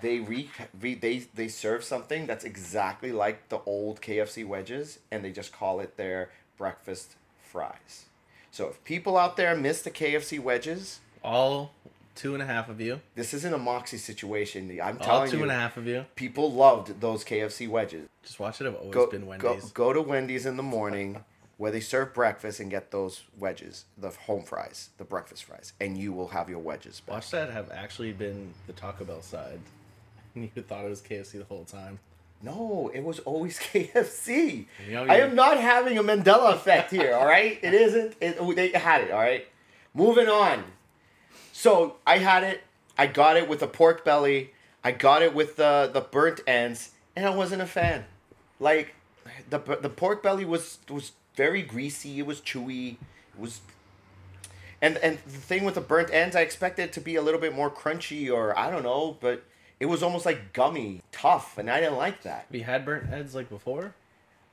they re, re they they serve something that's exactly like the old KFC wedges and they just call it their breakfast fries. So if people out there miss the KFC wedges, All two and a half of you. this isn't a Moxie situation. I'm All telling two you, and a half of you. people loved those KFC wedges. Just watch it I've always Go, been go, Wendy's. go to Wendy's in the morning where they serve breakfast and get those wedges, the home fries, the breakfast fries, and you will have your wedges back. Watch that have actually been the Taco Bell side. And you thought it was KFC the whole time. No, it was always KFC. You know, I am not having a Mandela effect here, all right? It isn't. It, they had it, all right? Moving on. So I had it. I got it with a pork belly. I got it with the, the burnt ends, and I wasn't a fan. Like, the, the pork belly was, was very greasy. It was chewy. It was and and the thing with the burnt ends, I expected it to be a little bit more crunchy or I don't know, but it was almost like gummy, tough, and I didn't like that. Have you had burnt ends like before?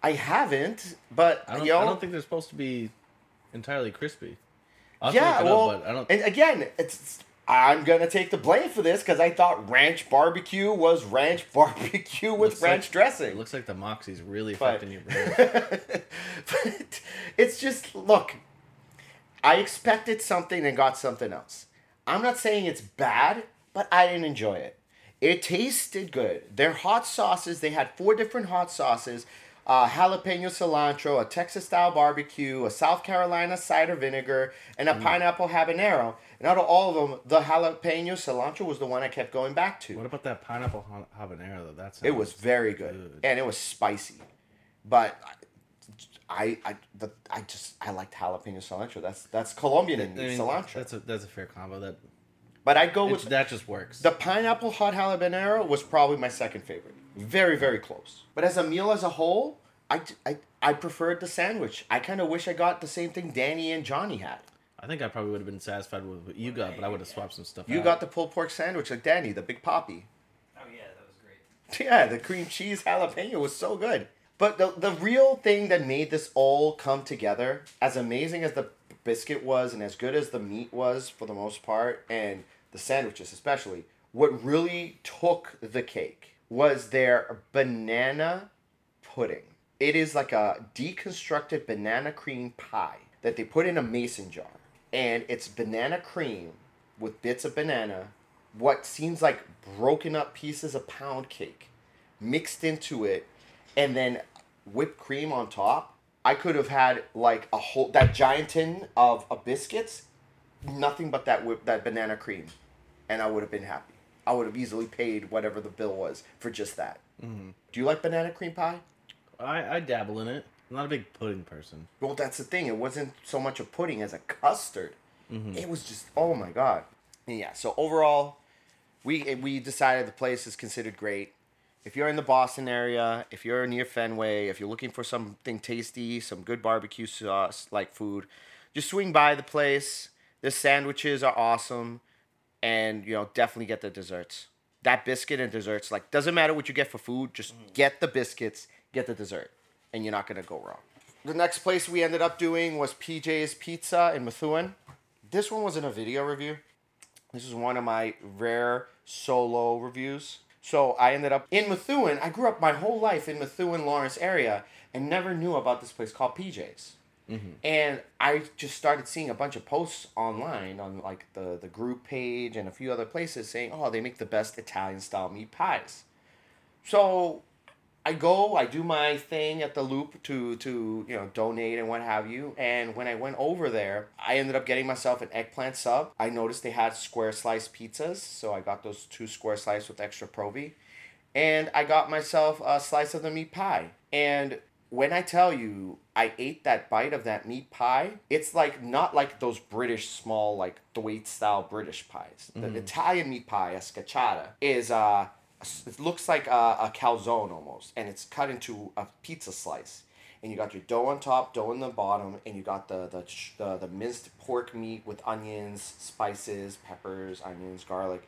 I haven't, but I don't, yo, I don't think they're supposed to be entirely crispy. I'll yeah, well, up, I don't. and again, it's I'm gonna take the blame for this because I thought ranch barbecue was ranch barbecue with Looks ranch like- dressing. It looks like the Moxie's really But- affecting your brain. but it's just look. I expected something and got something else. I'm not saying it's bad, but I didn't enjoy it. It tasted good. Their hot sauces, they had four different hot sauces uh, jalapeno cilantro, a Texas style barbecue, a South Carolina cider vinegar, and Mm. a pineapple habanero. And out of all of them, the jalapeno cilantro was the one I kept going back to. what about that pineapple habanero though? That's It was very good, and it was spicy, but I I the, I just I liked jalapeno cilantro. That's that's Colombian in me, cilantro. That's a that's a fair combo. That but I'd go it's, with that just works. the pineapple hot habanero was probably my second favorite. Very very close. But as a meal as a whole, I I, I preferred the sandwich. I kind of wish I got the same thing Danny and Johnny had. I think I probably would have been satisfied with what you got, but I would have swapped some stuff. You out. got the pulled pork sandwich like Danny, the Big Papi. Oh yeah, that was great. Yeah, the cream cheese jalapeno was so good. But the the real thing that made this all come together, as amazing as the biscuit was and as good as the meat was for the most part, and the sandwiches especially, what really took the cake was their banana pudding. It is like a deconstructed banana cream pie that they put in a mason jar. And it's banana cream with bits of banana, what seems like broken up pieces of pound cake mixed into it, and then whipped cream on top. I could have had like a whole that giant tin of, of biscuits, nothing but that whip that banana cream, and I would have been happy. I would have easily paid whatever the bill was for just that. Mm-hmm. Do you like banana cream pie? I I dabble in it. I'm not a big pudding person. Well, that's the thing. It wasn't so much a pudding as a custard. Mm-hmm. It was just oh my god. And yeah. So overall, we we decided the place is considered great. If you're in the Boston area, if you're near Fenway, if you're looking for something tasty, some good barbecue sauce like food, just swing by the place. The sandwiches are awesome, and you know definitely get the desserts. That biscuit and desserts like doesn't matter what you get for food, just mm. get the biscuits, get the dessert, and you're not gonna go wrong. The next place we ended up doing was PJ's Pizza in Methuen. This one was in a video review. This is one of my rare solo reviews. So I ended up in Methuen. I grew up my whole life in Methuen, Lawrence area, and never knew about this place called PJ's. Mm-hmm. And I just started seeing a bunch of posts online on like the, the group page and a few other places saying, oh, they make the best Italian style meat pies. So I go, I do my thing at the loop to to you know donate and what have you. And when I went over there, I ended up getting myself an eggplant sub. I noticed they had square slice pizzas, so I got those two square slice with extra provi. And I got myself a slice of the meat pie. And when I tell you I ate that bite of that meat pie, it's like not like those British small like Thwaite style British pies. The Italian meat pie, a scacciata, is uh it looks like a, a calzone almost, and it's cut into a pizza slice. And you got your dough on top, dough on the bottom, and you got the the, the the minced pork meat with onions, spices, peppers, onions, garlic,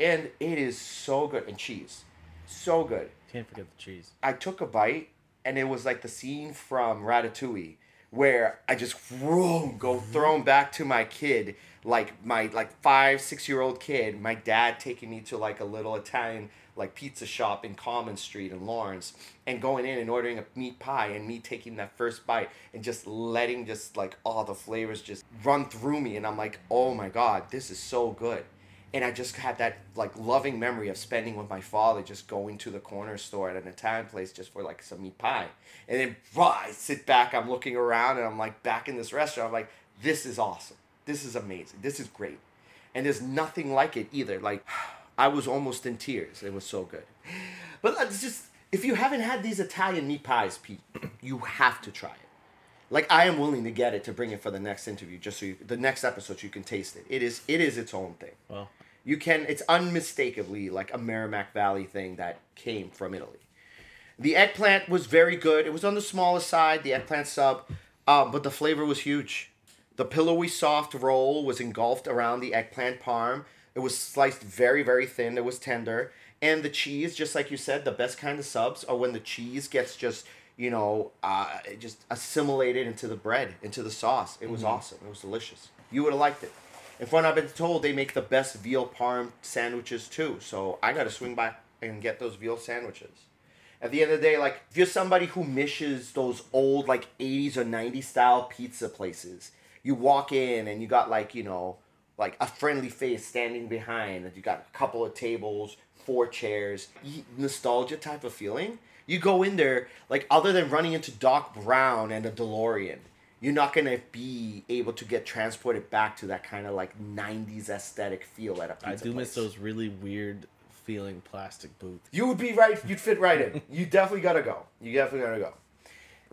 and it is so good and cheese, so good. Can't forget the cheese. I took a bite and it was like the scene from Ratatouille where I just vroom, go thrown back to my kid, like my like five, six year old kid, my dad taking me to like a little Italian like pizza shop in Common Street in Lawrence and going in and ordering a meat pie and me taking that first bite and just letting just like all the flavors just run through me. And I'm like, oh my god, this is so good. And I just had that like loving memory of spending with my father, just going to the corner store at an Italian place just for like some meat pie, and then rah, I sit back, I'm looking around, and I'm like back in this restaurant. I'm like, this is awesome, this is amazing, this is great, and there's nothing like it either. Like, I was almost in tears. It was so good, but it's just if you haven't had these Italian meat pies, Pete, you have to try it. Like I am willing to get it to bring it for the next interview, just so you, the next episode so you can taste it. It is it is its own thing Well, you can it's unmistakably like a Merrimack Valley thing that came from Italy. The eggplant was very good. It was on the smaller side, the eggplant sub, uh, but the flavor was huge. The pillowy soft roll was engulfed around the eggplant parm. It was sliced very, very thin. It was tender. And the cheese, just like you said, the best kind of subs are when the cheese gets just, you know, uh, just assimilated into the bread, into the sauce. It was awesome. It was delicious. You would have liked it. And from what I've been told, they make the best veal parm sandwiches too. So I got to swing by and get those veal sandwiches. At the end of the day, like if you're somebody who misses those old like 80s or 90s style pizza places, you walk in and you got like, you know, like a friendly face standing behind, and you got a couple of tables, four chairs, nostalgia type of feeling. You go in there, like other than running into Doc Brown and a DeLorean, you're not gonna be able to get transported back to that kind of like 90s aesthetic feel at a pizza I do miss those really weird feeling plastic booths. You would be right. You'd fit right in. You definitely gotta go. You definitely gotta go.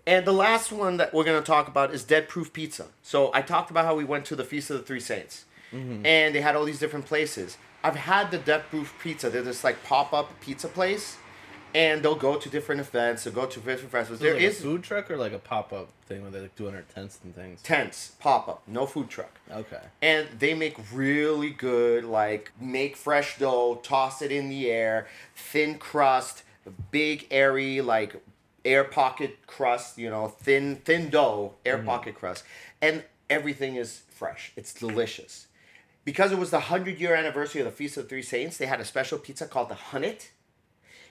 And the last one that we're gonna talk about is Deadproof Pizza. So I talked about how we went to the Feast of the Three Saints, mm-hmm. and they had all these different places. I've had the Deadproof Pizza. They're this like pop up pizza place, and they'll go to different events. They'll go to different festivals. There There is a food truck or like a pop up thing where they like doing their tents and things. tents pop up, no food truck. Okay. and they make really good like make fresh dough toss it in the air thin crust big airy like air pocket crust you know thin thin dough air pocket crust and everything is fresh it's delicious because it was the 100 year anniversary of the feast of the three saints they had a special pizza called the hunnet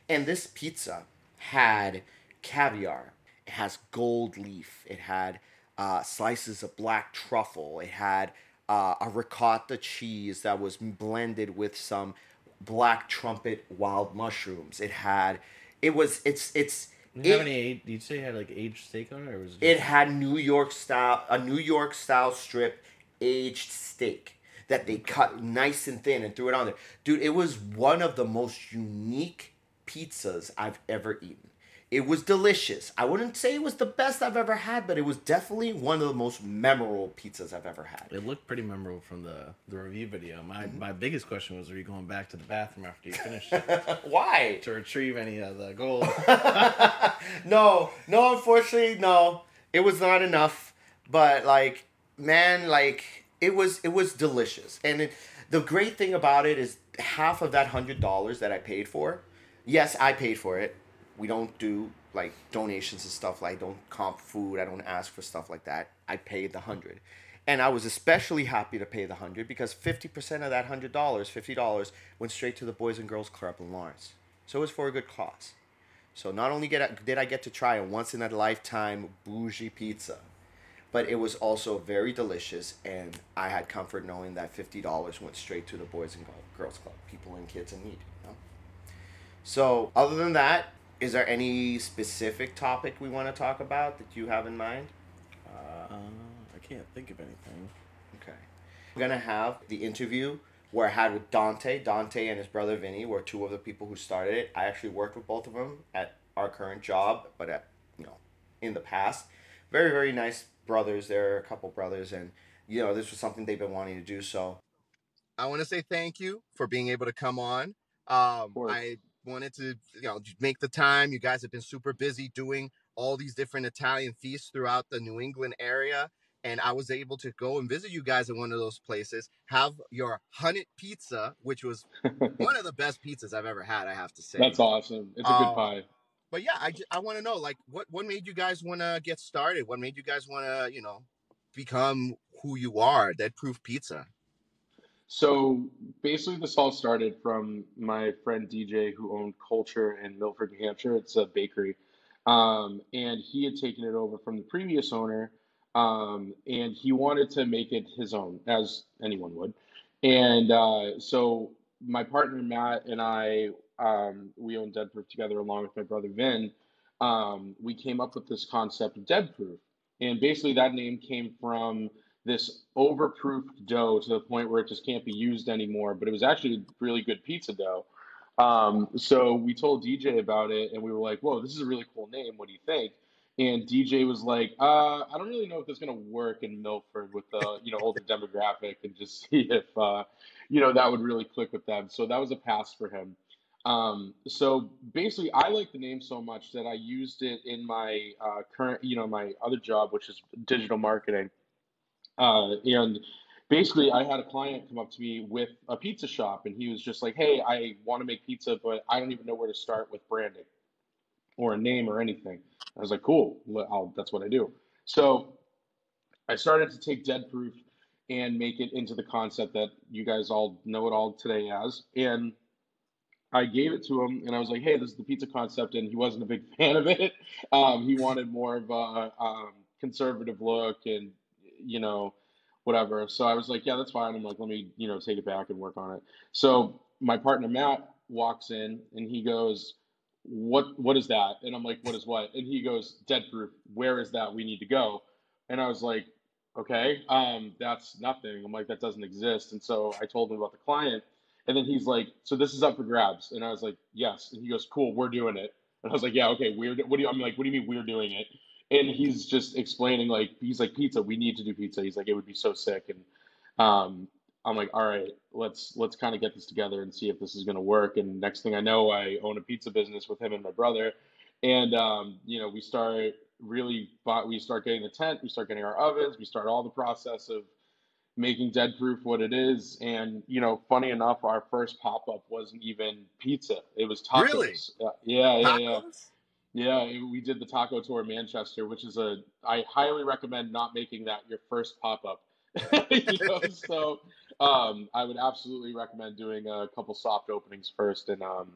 and this pizza had caviar. It has gold leaf. It had uh, slices of black truffle. It had uh, a ricotta cheese that was blended with some black trumpet wild mushrooms. It had, it was, it's, it's, Did you have any? age- Did you say it had like aged steak on it, or was it? it had New York style, a New York style strip aged steak that they cut nice and thin and threw it on there. Dude, it was one of the most unique pizzas I've ever eaten. It was delicious. I wouldn't say it was the best I've ever had, but it was definitely one of the most memorable pizzas I've ever had. It looked pretty memorable from the the review video. My Mm-hmm. my biggest question was, are you going back to the bathroom after you finished Why? to retrieve any of the gold? no, no, unfortunately, no. It was not enough. But like, man, like it was it was delicious. And it, the great thing about it is half of that hundred dollars that I paid for. Yes, I paid for it. We don't do like donations and stuff like don't comp food. I don't ask for stuff like that. I paid the hundred. And I was especially happy to pay the hundred because fifty percent of that hundred dollars, fifty dollars, went straight to the Boys and Girls Club in Lawrence. So it was for a good cause. So not only get did I get to try a once in a lifetime bougie pizza, but it was also very delicious, and I had comfort knowing that fifty dollars went straight to the Boys and Girls Club, people and kids in need. You know? So other than that, is there any specific topic we want to talk about that you have in mind? uh, I can't think of anything. Okay. We're gonna have the interview where I had with Dante. Dante and his brother Vinny were two of the people who started it. I actually worked with both of them at our current job, but at you know in the past. Very very nice brothers. There are a couple brothers, and you know this was something they've been wanting to do. So I want to say thank you for being able to come on. Um, course. I wanted to you know make the time. You guys have been super busy doing all these different Italian feasts throughout the New England area. And I was able to go and visit you guys in one of those places, have your Hunted pizza, which was one of the best pizzas I've ever had, I have to say. That's awesome. It's a Um, good pie. But yeah, I, I want to know, like, what, what made you guys want to get started? What made you guys want to, you know, become who you are, Deadproof Pizza? So basically, this all started from my friend DJ, who owned Culture in Milford, New Hampshire. It's a bakery, um, and he had taken it over from the previous owner, um, and he wanted to make it his own, as anyone would. And uh, so my partner Matt and I, um, we own Deadproof together, along with my brother Vin. Um, we came up with this concept of Deadproof, and basically that name came from this overproofed dough to the point where it just can't be used anymore. But it was actually really good pizza dough. Um, so we told DJ about it, and we were like, "Whoa, this is a really cool name. What do you think?" And DJ was like, uh, "I don't really know if this is gonna work in Milford with the you know older demographic, and just see if uh, you know that would really click with them." So that was a pass for him. Um, so basically, I like the name so much that I used it in my uh, current, you know, my other job, which is digital marketing. Uh, and basically, I had a client come up to me with a pizza shop, and he was just like, "Hey, I want to make pizza, but I don't even know where to start with branding or a name or anything." I was like, "Cool, I'll, that's what I do." So I started to take Deadproof and make it into the concept that you guys all know it all today as, and I gave it to him, and I was like, "Hey, this is the pizza concept," and he wasn't a big fan of it. Um, he wanted more of a um, conservative look, and you know, whatever. So I was like, "Yeah, that's fine." I'm like, "Let me, you know, take it back and work on it." So my partner Matt walks in, and he goes, "What? What is that?" And I'm like, "What is what?" And he goes, "Deadproof. Where is that? We need to go." And I was like, "Okay, um, that's nothing." I'm like, "That doesn't exist." And so I told him about the client. And then he's like, "So this is up for grabs?" And I was like, "Yes." And he goes, "Cool, we're doing it." And I was like, "Yeah, okay, we're. What do you?" I'm like, "What do you mean we're doing it?" And he's just explaining like he's like pizza. We need to do pizza. He's like, it would be so sick. And um, I'm like, all right, let's let's kind of get this together and see if this is gonna work. And next thing I know, I own a pizza business with him and my brother. And um, you know, we start really, bought, we start getting the tent, we start getting our ovens, we start all the process of making Deadproof what it is. And you know, funny enough, our first pop up wasn't even pizza; it was tacos. Really? Uh, yeah, yeah, yeah. Yeah, we did the taco tour Manchester, which is a. I highly recommend not making that your first pop up. you know, so um, I would absolutely recommend doing a couple soft openings first and um,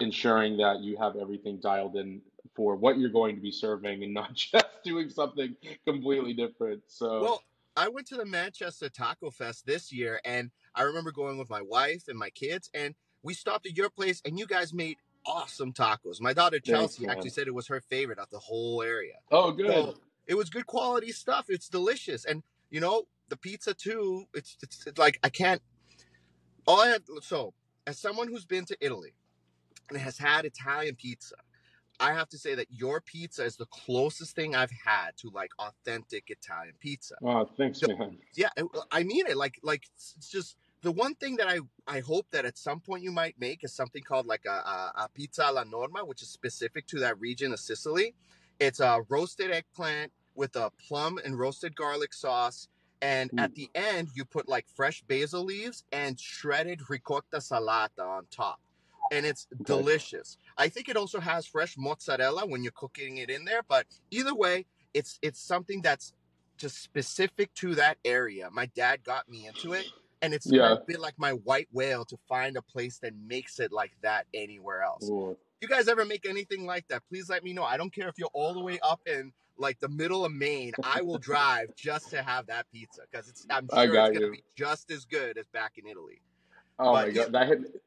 ensuring that you have everything dialed in for what you're going to be serving and not just doing something completely different. So Well, I went to the Manchester Taco Fest this year, and I remember going with my wife and my kids, and we stopped at your place, and you guys made awesome tacos. My daughter Chelsea man. actually said it was her favorite of the whole area. oh, good. So it was good quality stuff. It's delicious, and you know the pizza too. It's it's, it's like I can't. All I have so as someone who's been to Italy and has had Italian pizza, I have to say that your pizza is the closest thing I've had to like authentic Italian pizza. Oh, thanks, So- man. Yeah, I- mean it. Like like it's just the one thing that I I hope that at some point you might make is something called like a, a, a pizza alla norma, which is specific to that region of Sicily. It's a roasted eggplant with a plum and roasted garlic sauce. And mm. at the end, you put like fresh basil leaves and shredded ricotta salata on top. And it's delicious. I think it also has fresh mozzarella when you're cooking it in there. But either way, it's it's something that's just specific to that area. My dad got me into it, and it's Yeah. kind of been like my white whale to find a place that makes it like that anywhere else. Ooh. You guys ever make anything like that? Please let me know. I don't care if you're all the way up in like the middle of Maine. I will drive just to have that pizza because it's. I'm sure it's gonna be just as good as back in Italy. Oh But my god, that hit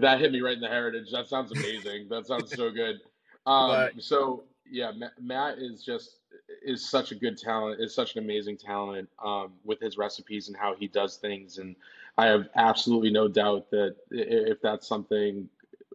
that hit me right in the heritage. That sounds amazing. that sounds so good. Um, But- so yeah, Matt is just is such a good talent. Is such an amazing talent um, with his recipes and how he does things. And I have absolutely no doubt that if that's something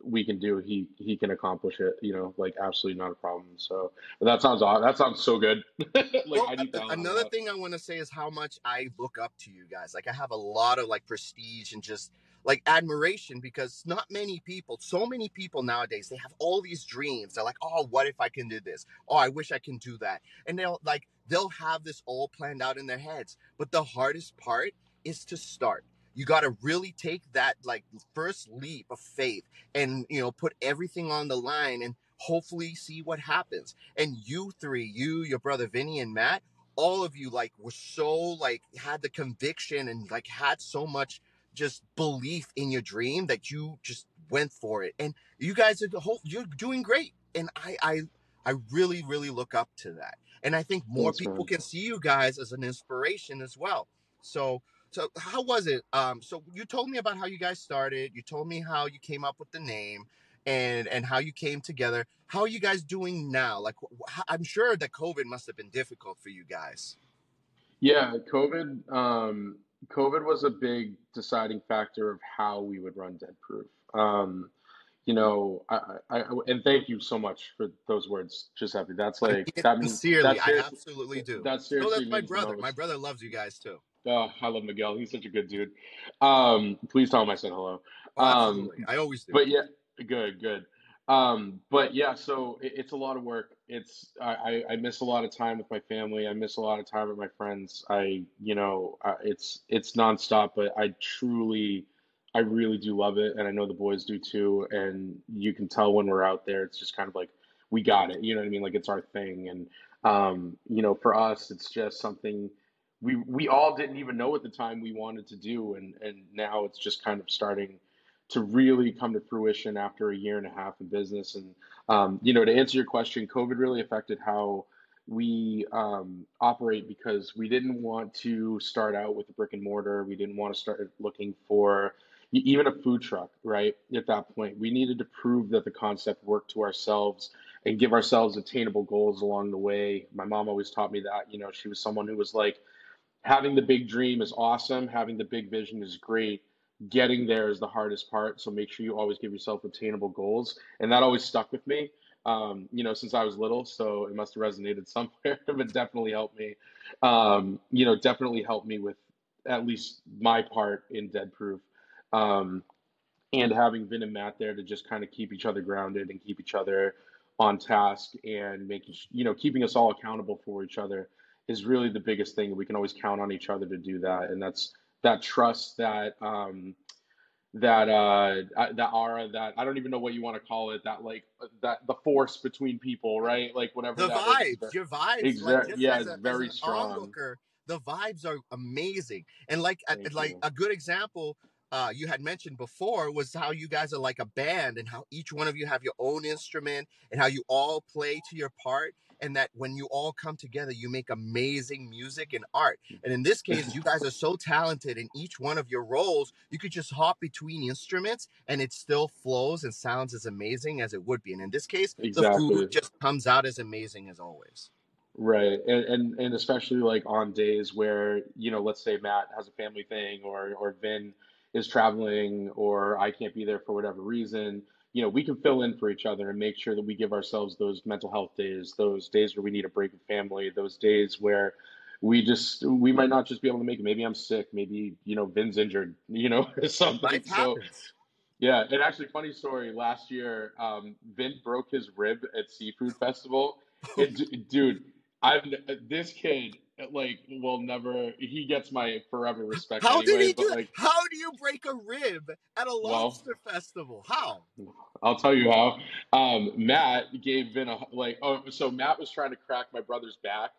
we can do, he he can accomplish it. You know, like absolutely not a problem. So that sounds aw- that sounds so good. like Well, I need that. another thing I want to say is how much I look up to you guys. Like I have a lot of like prestige and just like admiration because not many people, so many people nowadays, they have all these dreams. They're like, "Oh, what if I can do this? Oh, I wish I can do that." And they'll like they'll have this all planned out in their heads. But the hardest part is to start. You got to really take that like first leap of faith and, you know, put everything on the line and hopefully see what happens. And you three, you, your brother Vinny and Matt, all of you like were so like had the conviction and like had so much just belief in your dream that you just went for it. And you guys are the whole you're doing great. And I I I really, really look up to that. And I think more people can see you guys as an inspiration as well. So so how was it? Um so you told me about how you guys started. You told me how you came up with the name and and how you came together. How are you guys doing now? Like I'm sure that COVID must have been difficult for you guys. Yeah, COVID. Um, COVID was a big deciding factor of how we would run Deadproof. Um, you know, I, I, and thank you so much for those words, Giuseppe. That's like that means sincerely. that I absolutely do. that No, that's my brother. My brother loves you guys too. Oh, I love Miguel. He's such a good dude. Um, please tell him I said hello. Oh, Um, absolutely. I always do. but yeah, good, good. Um, but yeah, so it, it's a lot of work. It's I, I I miss a lot of time with my family. I miss a lot of time with my friends. I you know uh, it's it's nonstop, but I truly, I really do love it, and I know the boys do too. And you can tell when we're out there, it's just kind of like we got it. You know what I mean? Like it's our thing. And um, you know, for us, it's just something we we all didn't even know at the time we wanted to do, and and now it's just kind of starting to really come to fruition after a year and a half in business. And um, you know, to answer your question, COVID really affected how we um, operate because we didn't want to start out with a brick and mortar. We didn't want to start looking for even a food truck, right? At that point, we needed to prove that the concept worked to ourselves and give ourselves attainable goals along the way. My mom always taught me that. You know, she was someone who was like, having the big dream is awesome, having the big vision is great. Getting there is the hardest part. So make sure you always give yourself attainable goals. And that always stuck with me, um, you know, since I was little. So it must have resonated somewhere, but definitely helped me, um, you know, definitely helped me with at least my part in Deadproof. Um, and having Vin and Matt there to just kind of keep each other grounded and keep each other on task and making, you know, keeping us all accountable for each other is really the biggest thing. We can always count on each other to do that, and that's that trust, that um, that uh, uh, that aura, that I don't even know what you want to call it, that like uh, that the force between people, right? Like whatever the vibes, your vibes, like yeah, it's a, very strong. onlooker, the vibes are amazing. And like Thank like you. a good example uh, you had mentioned before was how you guys are like a band and how each one of you have your own instrument and how you all play to your part and that when you all come together you make amazing music and art mm. and in this case you guys are so talented in each one of your roles you could just hop between instruments and it still flows and sounds as amazing as it would be and in this case exactly. the food just comes out as amazing as always Right. And, and and especially like on days where, you know, let's say Matt has a family thing or or Vin is traveling or I can't be there for whatever reason, you know, we can fill in for each other and make sure that we give ourselves those mental health days, those days where we need a break with family, those days where we just we might not just be able to make it. Maybe I'm sick, maybe, you know, Vin's injured, you know, or something. life So happens yeah, and actually, funny story. Last year, um, Vin broke his rib at Seafood Festival. And d- dude, I've this kid like will never. He gets my forever respect How did anyway. he But do like, How do you break a rib at a well, lobster festival? How? I'll tell you how. Um, Matt gave Vin a like. Oh, so Matt was trying to crack my brother's back,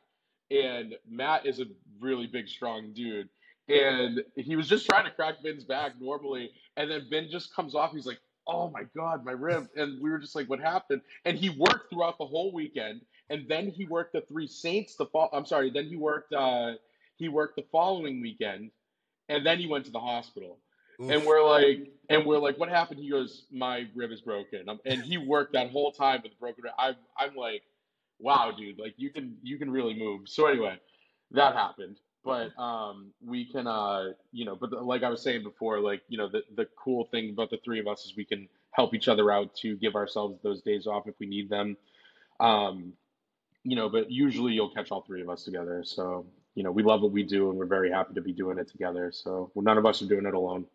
and Matt is a really big, strong dude, and he was just trying to crack Vin's back normally, and then Vin just comes off. He's like, "Oh my god, my rib!" And we were just like, "What happened?" And he worked throughout the whole weekend, and then he worked the Three Saints. The fall. I'm sorry. Then he worked. Uh, he worked the following weekend, and then he went to the hospital. And we're like, and we're like, what happened? He goes, my rib is broken. Um, and he worked that whole time with a broken rib. I'm, I'm like, wow, dude, like you can, you can really move. So anyway, that happened. but um, we can, uh, you know, but the, like I was saying before, like you know, the the cool thing about the three of us is we can help each other out to give ourselves those days off if we need them. Um, you know, but usually you'll catch all three of us together. So you know, we love what we do, and we're very happy to be doing it together. So well, none of us are doing it alone.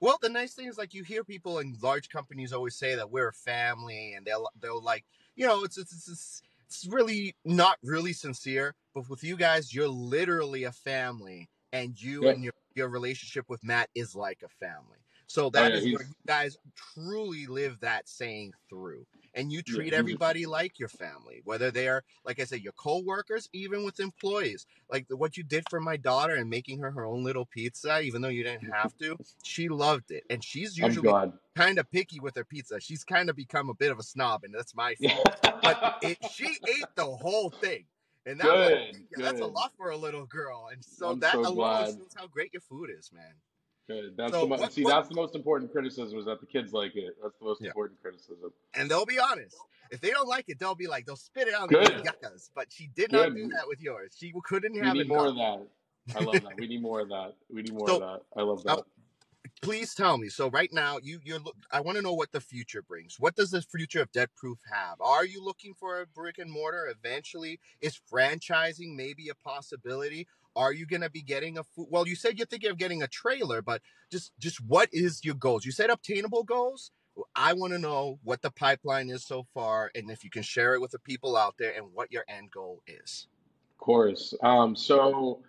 Well, the nice thing is like you hear people in large companies always say that we're a family, and they'll they'll like you know it's it's it's, it's really not really sincere. But with you guys, you're literally a family, and you Yeah. and your your relationship with Matt is like a family. So Oh that yeah, is where you guys truly live that saying through. And you treat a, everybody like your family, whether they are, like I said, your co-workers, even with employees. Like the, what you did for my daughter and making her her own little pizza, even though you didn't mm-hmm. have to, she loved it. And she's usually kind of picky with her pizza. She's kind of become a bit of a snob, and that's my fault. But it, she ate the whole thing. And that was, Good, yeah, that's a lot for a little girl. And so I'm that so alone glad. shows how great your food is, man. Good. That's So the mo- what, see. what, That's the most important criticism is that the kids like it. That's the most yeah. important criticism. And they'll be honest. If they don't like it, they'll be like, they'll spit it out and be like, Good. yuckas. But she did not do that with yours. She couldn't We have need more enough. of that. I love that. We need more of that. We need more of that. I love uh, that. please tell me. So right now, you you're. look- I want to know what the future brings. What does the future of Deadproof have? Are you looking for a brick and mortar eventually? Is franchising maybe a possibility? Are you going to be getting a food? Well, you said you're thinking of getting a trailer, but just just what is your goals? You said obtainable goals. I want to know what the pipeline is so far, and if you can share it with the people out there, and what your end goal is. Of course. Um, so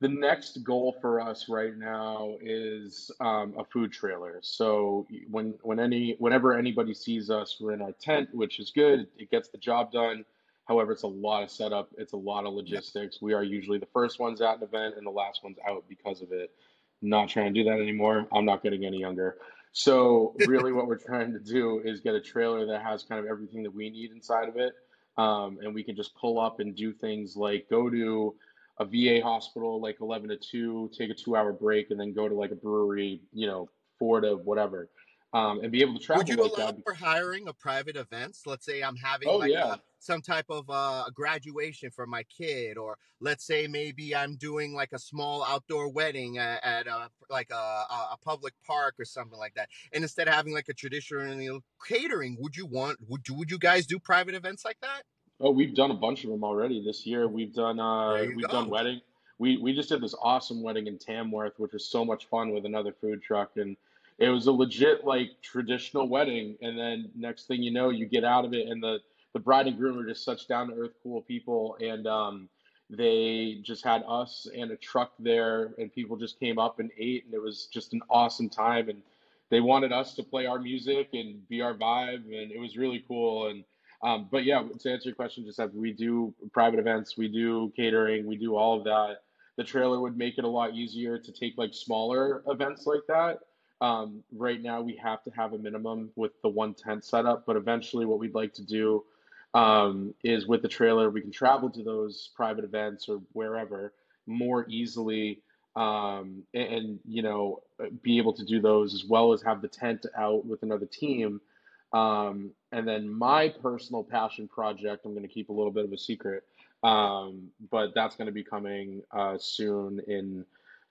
the next goal for us right now is um, a food trailer. So when when any whenever anybody sees us, we're in our tent, which is good. It gets the job done. However, it's a lot of setup. It's a lot of Yep. logistics. We are usually the first ones at an event and the last ones out because of it. Not trying to do that anymore. I'm not getting any younger. So really, what we're trying to do is get a trailer that has kind of everything that we need inside of it, um, and we can just pull up and do things like go to a VA hospital like 11 to 2, take a two hour break, and then go to like a brewery, you know, 4 to whatever, um, and be able to travel. Would you like allow that. for hiring of private events? Let's say I'm having Oh, like yeah. a some type of uh, a graduation for my kid, or let's say maybe I'm doing like a small outdoor wedding at, at a like a, a a public park or something like that. And instead of having like a traditional catering, would you want would you would you guys do private events like that? Oh, we've done a bunch of them already this year. We've done uh we've done wedding. We we just did this awesome wedding in Tamworth, which was so much fun with another food truck and it was a legit like traditional wedding and then next thing you know you get out of it and the the bride and groom are just such down to earth cool people and um they just had us and a truck there and people just came up and ate and it was just an awesome time and they wanted us to play our music and be our vibe and it was really cool and um, but yeah, to answer your question, just that we do private events, we do catering, we do all of that. The trailer would make it a lot easier to take like smaller events like that. Um, right now, we have to have a minimum with the one tent setup, but eventually, what we'd like to do um, is with the trailer, we can travel to those private events or wherever more easily, um, and, and you know, be able to do those as well as have the tent out with another team. Um, and then my personal passion project, I'm going to keep a little bit of a secret, um, but that's going to be coming uh, soon in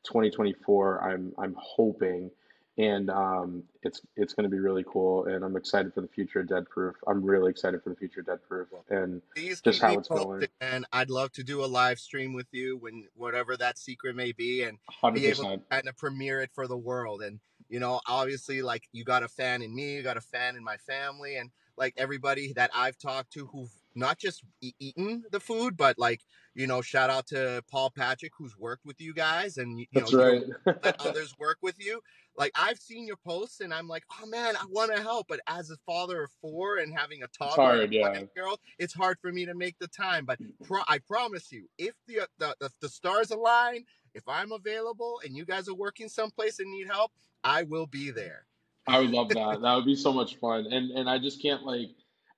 2024. I'm I'm hoping, and um, it's it's going to be really cool, and I'm excited for the future of Deadproof. I'm really excited for the future of Deadproof, and Please just how it's going. and I'd love to do a live stream with you when whatever that secret may be, and be able to kind of premiere it for the world. And you know, obviously, like you got a fan in me, you got a fan in my family, and like everybody that I've talked to who've not just e- eaten the food, but like you know, shout out to Paul Patrick who's worked with you guys, and you know, That's you right. let others work with you. Like I've seen your posts and I'm like, oh man, I want to help. But as a father of four and having a toddler and hard, yeah. old, it's hard for me to make the time. But pro- I promise you, if the, uh, the the the stars align, if I'm available and you guys are working someplace and need help, I will be there. I would love that. That would be so much fun. And and I just can't like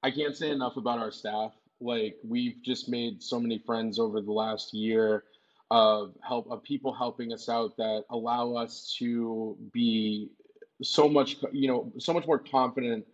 I can't say enough about our staff. Like we've just made so many friends over the last year of help of people helping us out that allow us to be so much you know so much more confident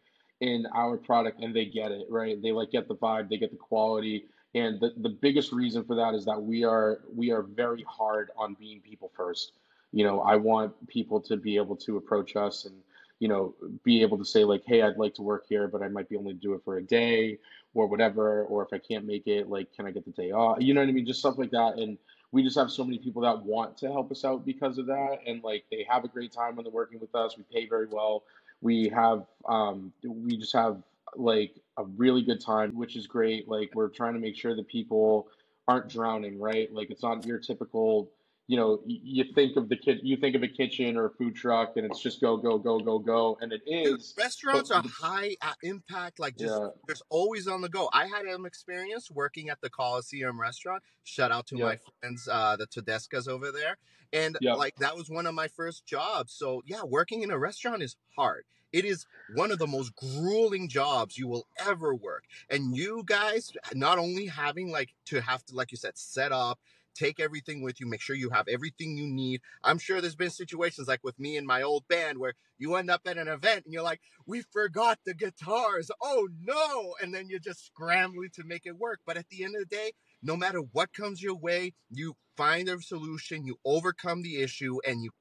in our product and they get it right they like get the vibe they get the quality And the, the biggest reason for that is that we are we are very hard on being people first. You know, I want people to be able to approach us and you know be able to say like, hey, I'd like to work here, but I might be only do it for a day or whatever. Or if I can't make it, like, can I get the day off? You know what I mean? Just stuff like that. And we just have so many people that want to help us out because of that, and like they have a great time when they're working with us. We pay very well. We have um, we just have like a really good time, which is great. Like we're trying to make sure that people aren't drowning, right? Like it's not your typical, you know, you think of the kid, you think of a kitchen or a food truck, and it's just go, go, go, go, go, and it is. Dude, restaurants But are high uh, impact, like just yeah, there's always on the go. I had an experience working at the Coliseum restaurant. Shout out to yeah, my friends, uh, the Tedescas over there. And yeah. like that was one of my first jobs. So yeah, working in a restaurant is hard. It is one of the most grueling jobs you will ever work. And you guys not only having like to have to, like you said, set up, take everything with you, make sure you have everything you need. I'm sure there's been situations like with me and my old band where you end up at an event and you're like, we forgot the guitars. Oh no. And then you're just scrambling to make it work. But at the end of the day, no matter what comes your way, you find a solution, you overcome the issue, and you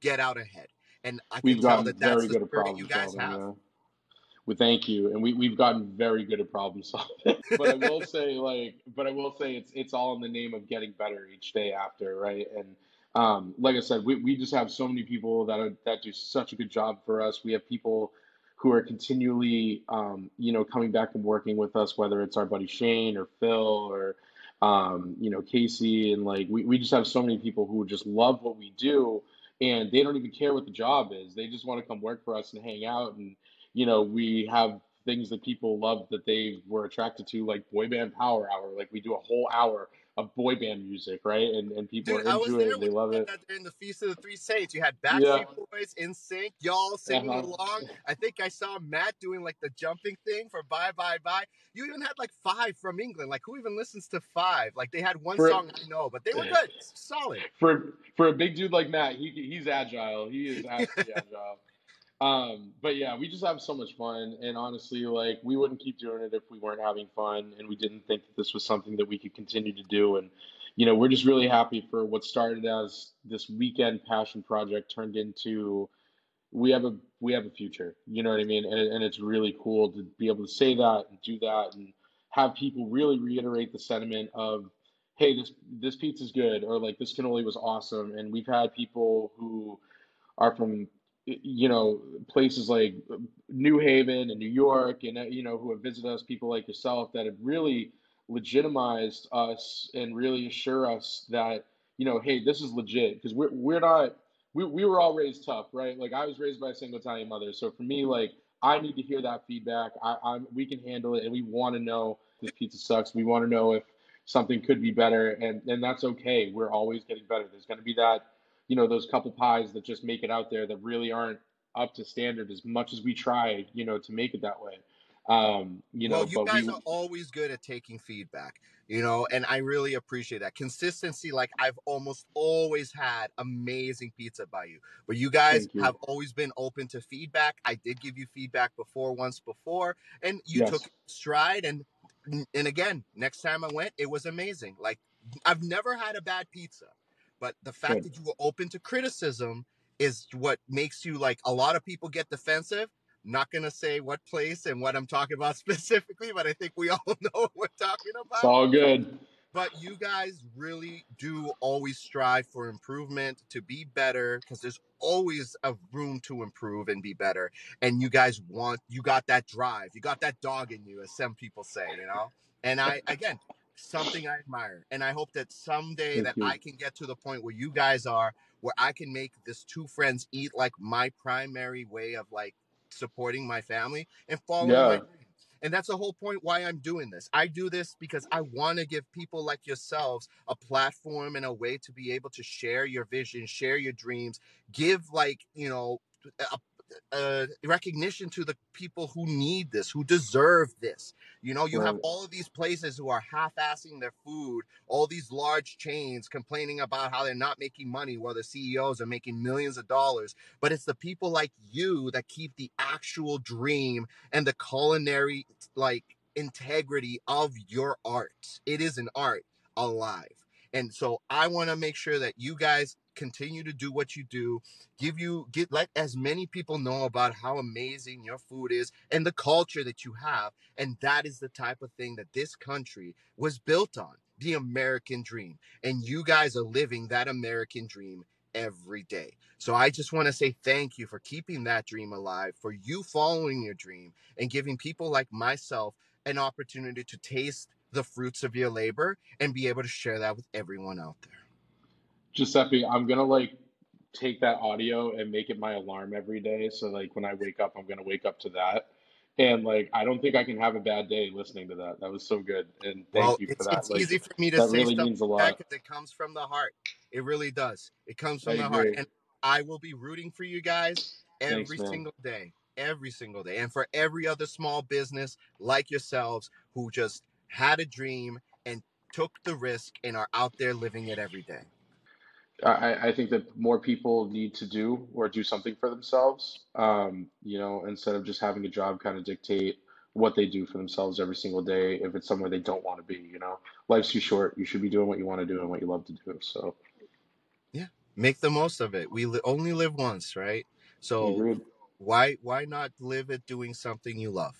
get out ahead. And I can We've tell that that's very the spirit you guys have. Yeah. Well, thank you, and we we've gotten very good at problem solving. but I will say, like, but I will say, it's it's all in the name of getting better each day after, right? And um, like I said, we, we just have so many people that are, that do such a good job for us. We have people who are continually, um, you know, coming back and working with us, whether it's our buddy Shane or Phil or um, you know Casey, and like we we just have so many people who just love what we do, and they don't even care what the job is. They just want to come work for us and hang out and you know, we have things that people love that they were attracted to, like boy band power hour. Like we do a whole hour of boy band music, right? And and people Dude, are into it they love it. that during the Feast of the Three Saints. You had Yeah. Backstreet Boys, NSYNC, y'all singing Uh-huh. along. I think I saw Matt doing like the jumping thing for Bye Bye Bye. You even had like five from England. Like who even listens to five? Like they had one For song I know, but they were good, solid. for for a big dude like Matt, he he's agile. He is absolutely agile. Um, but yeah, we just have so much fun, and honestly, like we wouldn't keep doing it if we weren't having fun, and we didn't think that this was something that we could continue to do. And you know, we're just really happy for what started as this weekend passion project turned into we have a we have a future. You know what I mean? And and it's really cool to be able to say that and do that and have people really reiterate the sentiment of, hey, this this pizza's good, or like this cannoli was awesome. And we've had people who are from you know places like New Haven and New York, and uh, you know who have visited us, people like yourself that have really legitimized us and really assure us that you know, hey, this is legit because we're we're not we we were all raised tough, right? Like I was raised by a single Italian mother, so for me, like I need to hear that feedback. I, I'm we can handle it, and we want to know this pizza sucks. We want to know if something could be better, and and that's okay. We're always getting better. There's going to be that, you know, those couple pies that just make it out there that really aren't up to standard as much as we try, you know, to make it that way. Um, you know, Well, you but guys we are always good at taking feedback, you know, and I really appreciate that consistency. Like I've almost always had amazing pizza by you, but you guys you. have always been open to feedback. I did give you feedback before, once before, and you took Yes, in stride. And and again, next time I went, it was amazing. Like I've never had a bad pizza, but the fact that you were open to criticism is what makes you like a lot of people get defensive not gonna say what place and what I'm talking about specifically, but I think we all know what we're talking about. It's about. all good. But you guys really do always strive for improvement to be better because there's always a room to improve and be better. And you guys want, you got that drive, you got that dog in you, as some people say, you know? And I, again, something I admire. And I hope that someday Thank that you. I can get to the point where you guys are, where I can make this two friends eat like my primary way of like supporting my family and following my Yeah, dream. And that's the whole point why I'm doing this. I do this because I want to give people like yourselves a platform and a way to be able to share your vision, share your dreams, give like, you know, a, a recognition to the people who need this, who deserve this. You know, you have all of these places who are half-assing their food, all these large chains complaining about how they're not making money while the CEOs are making millions of dollars. But it's the people like you that keep the actual dream and the culinary like integrity of your art. It is an art alive. And so I want to make sure that you guys continue to do what you do. Give you get let as many people know about how amazing your food is and the culture that you have. And that is the type of thing that this country was built on, the American dream. And you guys are living that American dream every day. So I just want to say thank you for keeping that dream alive, for you following your dream and giving people like myself an opportunity to taste the fruits of your labor and be able to share that with everyone out there. Giuseppe, I'm gonna like take that audio and make it my alarm every day. So like when I wake up, I'm gonna wake up to that. And like I don't think I can have a bad day listening to that. That was so good. And thank Well, you for it's, that. it's Like easy for me to say really stuff means a lot. because it comes from the heart. It really does. It comes I from the heart. And I will be rooting for you guys every Thanks, single day. Every single day. And for every other small business like yourselves who just had a dream and took the risk and are out there living it every day. I, I think that more people need to do or do something for themselves, um, you know, instead of just having a job kind of dictate what they do for themselves every single day if it's somewhere they don't want to be, you know. Life's too short. You should be doing what you want to do and what you love to do. So, Yeah. Make the most of it. We li- only live once, right? So agreed. why why not live it doing something you love?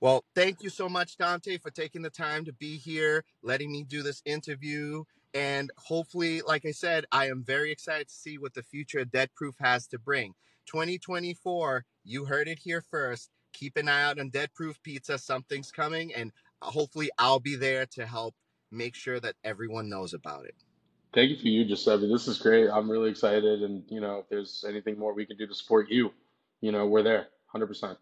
Well, thank you so much, Dante, for taking the time to be here, letting me do this interview. And hopefully, like I said, I am very excited to see what the future of Deadproof has to bring. 2024, you heard it here first. Keep an eye out on Deadproof Pizza. Something's coming, and uh, hopefully, I'll be there to help make sure that everyone knows about it. Thank you for you, Giuseppe. This is great. I'm really excited. And, you know, if there's anything more we can do to support you, you know, we're there 100%.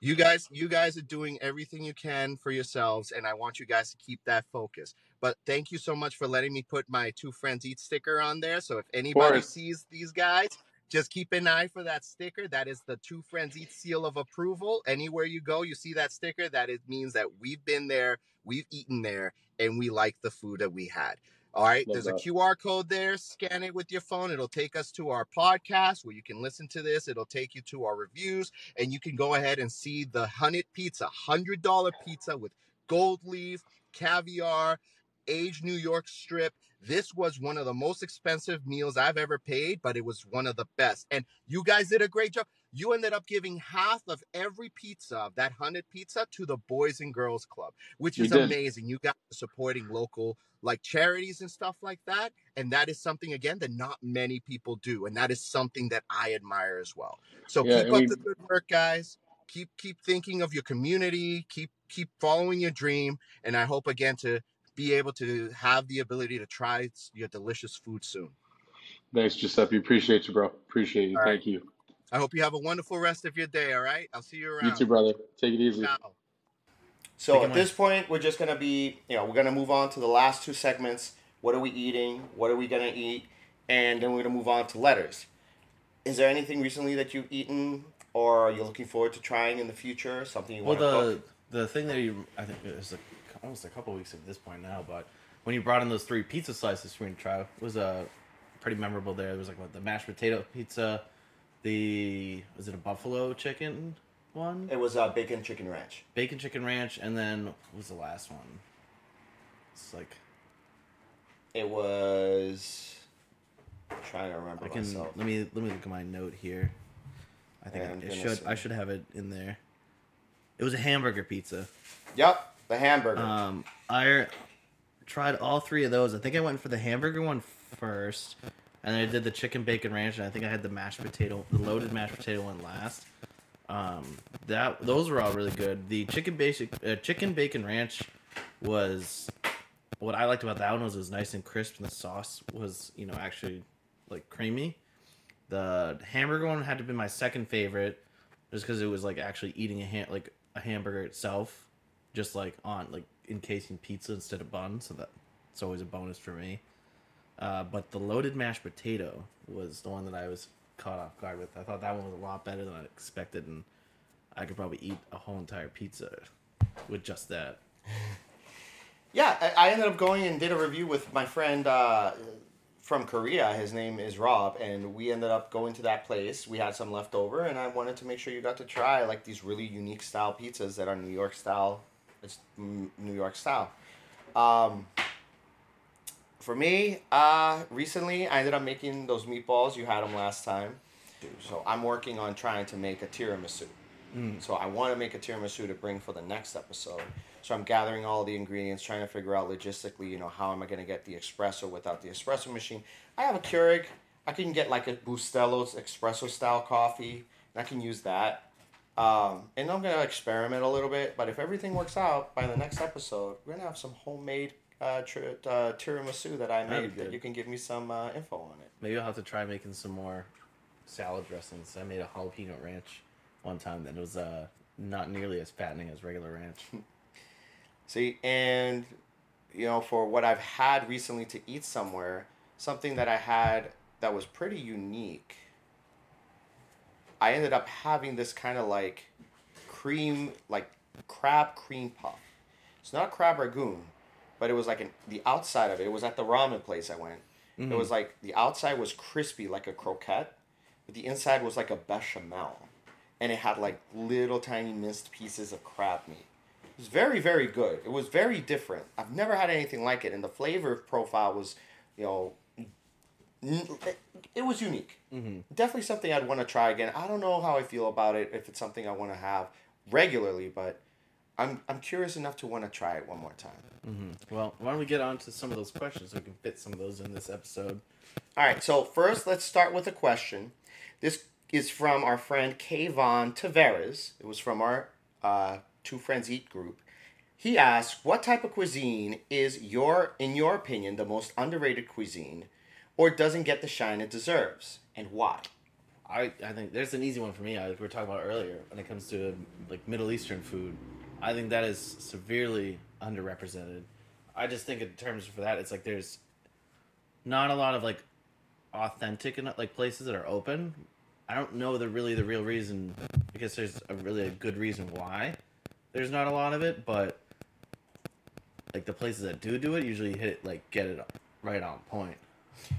You guys you guys are doing everything you can for yourselves and i want you guys to keep that focus. But thank you so much for letting me put my two friends eat sticker on there. So if anybody sees these guys just keep an eye for that sticker. That is the two friends eat seal of approval. Anywhere you go you see that sticker that it means that we've been there we've eaten there and we like the food that we had all right Love there's a qr code there scan it with your phone it'll take us to our podcast where you can listen to this it'll take you to our reviews and you can go ahead and see the Hunted Pizza, hundred dollar pizza with gold leaf, caviar, aged New York strip. This was one of the most expensive meals I've ever paid, but it was one of the best. And you guys did a great job. You ended up giving half of every pizza of that hunted pizza to the Boys and Girls Club, which is amazing. You guys are supporting local like charities and stuff like that. And that is something again that not many people do. And that is something that I admire as well. So Yeah, keep up we- the good work, guys. Keep keep thinking of your community. Keep keep following your dream. And I hope again to be able to have the ability to try your delicious food soon. Thanks, Giuseppe. Appreciate you, bro. Appreciate you. All right. Thank you. I hope you have a wonderful rest of your day. All right. I'll see you around. You too, brother. Take it easy. Ciao. So at this point, we're just gonna be, you know, we're gonna move on to the last two segments. What are we eating? What are we gonna eat? And then we're gonna move on to letters. Is there anything recently that you've eaten, or are you're looking forward to trying in the future? Something you Well, want to the cook? the thing that you I think it was like almost a couple weeks at this point now, but when you brought in those three pizza slices for me to try, it was uh, pretty memorable. There, it was like what the mashed potato pizza, the was it a buffalo chicken one, It was uh, bacon chicken ranch. bacon chicken ranch, and then what was the last one? It's like It was. I'm trying to remember I can myself. let me let me look at my note here. I think I'm it should see. I should have it in there. It was a hamburger pizza. Yep, the hamburger. Um, I tried all three of those. I think I went for the hamburger one first, and I did the chicken bacon ranch, and I think I had the mashed potato, the loaded mashed potato one last. Um, that those were all really good. The chicken basic uh, chicken bacon ranch was what I liked about that one was it was nice and crisp, and the sauce was you know actually like creamy. The hamburger one had to be my second favorite, just because it was like actually eating a ham like a hamburger itself, just like on like encasing pizza instead of bun. So that it's always a bonus for me. Uh, but the loaded mashed potato was the one that I was caught off guard with. I thought that one was a lot better than I expected, and I could probably eat a whole entire pizza with just that. Yeah, I, ended up going and did a review with my friend uh, from Korea. His name is Rob, and we ended up going to that place. We had some left over, and I wanted to make sure you got to try like these really unique style pizzas that are New York style. It's New York style. Um, for me, uh, recently I ended up making those meatballs. You had them last time. So I'm working on trying to make a tiramisu. So I want to make a tiramisu to bring for the next episode. So I'm gathering all the ingredients, trying to figure out logistically, you know, how am I going to get the espresso without the espresso machine. I have a Keurig. I can get like a Bustelo's espresso style coffee, and I can use that. Um, and I'm gonna experiment a little bit, but if everything works out by the next episode, we're gonna have some homemade uh, tr- uh, tiramisu that I That'd made. be That good. you can give me some uh, info on it. Maybe I'll have to try making some more salad dressings. I made a jalapeno ranch one time that it was uh, not nearly as fattening as regular ranch. See, and you know, for what I've had recently to eat somewhere, something that I had that was pretty unique. I ended up having this kind of like cream, like crab cream puff. It's not crab ragoon, but it was like an, the outside of it. It was at the ramen place I went. It was like the outside was crispy like a croquette, but the inside was like a bechamel, and it had like little tiny minced pieces of crab meat. It was very very good. It was very different. I've never had anything like it, and the flavor profile was, you know, it, it was unique. Mm-hmm. Definitely something I'd want to try again. I don't know how I feel about it if it's something I want to have regularly, but I'm I'm curious enough to want to try it one more time. Mm-hmm. Well, why don't we get on to some of those questions so we can fit some of those in this episode? All right, so first let's start with a question. This is from our friend Kayvon Tavares. It was from our uh, Two Friends Eat group. He asked, "What type of cuisine is your, in your opinion, the most underrated cuisine, or doesn't get the shine it deserves, and why?" I, I think there's an easy one for me. Like we were talking about earlier, when it comes to like Middle Eastern food, I think that is severely underrepresented. I just think in terms for that, it's like there's not a lot of like authentic enough like places that are open. I don't know the really the real reason because there's a really a good reason why there's not a lot of it, but like the places that do do it usually hit like get it right on point.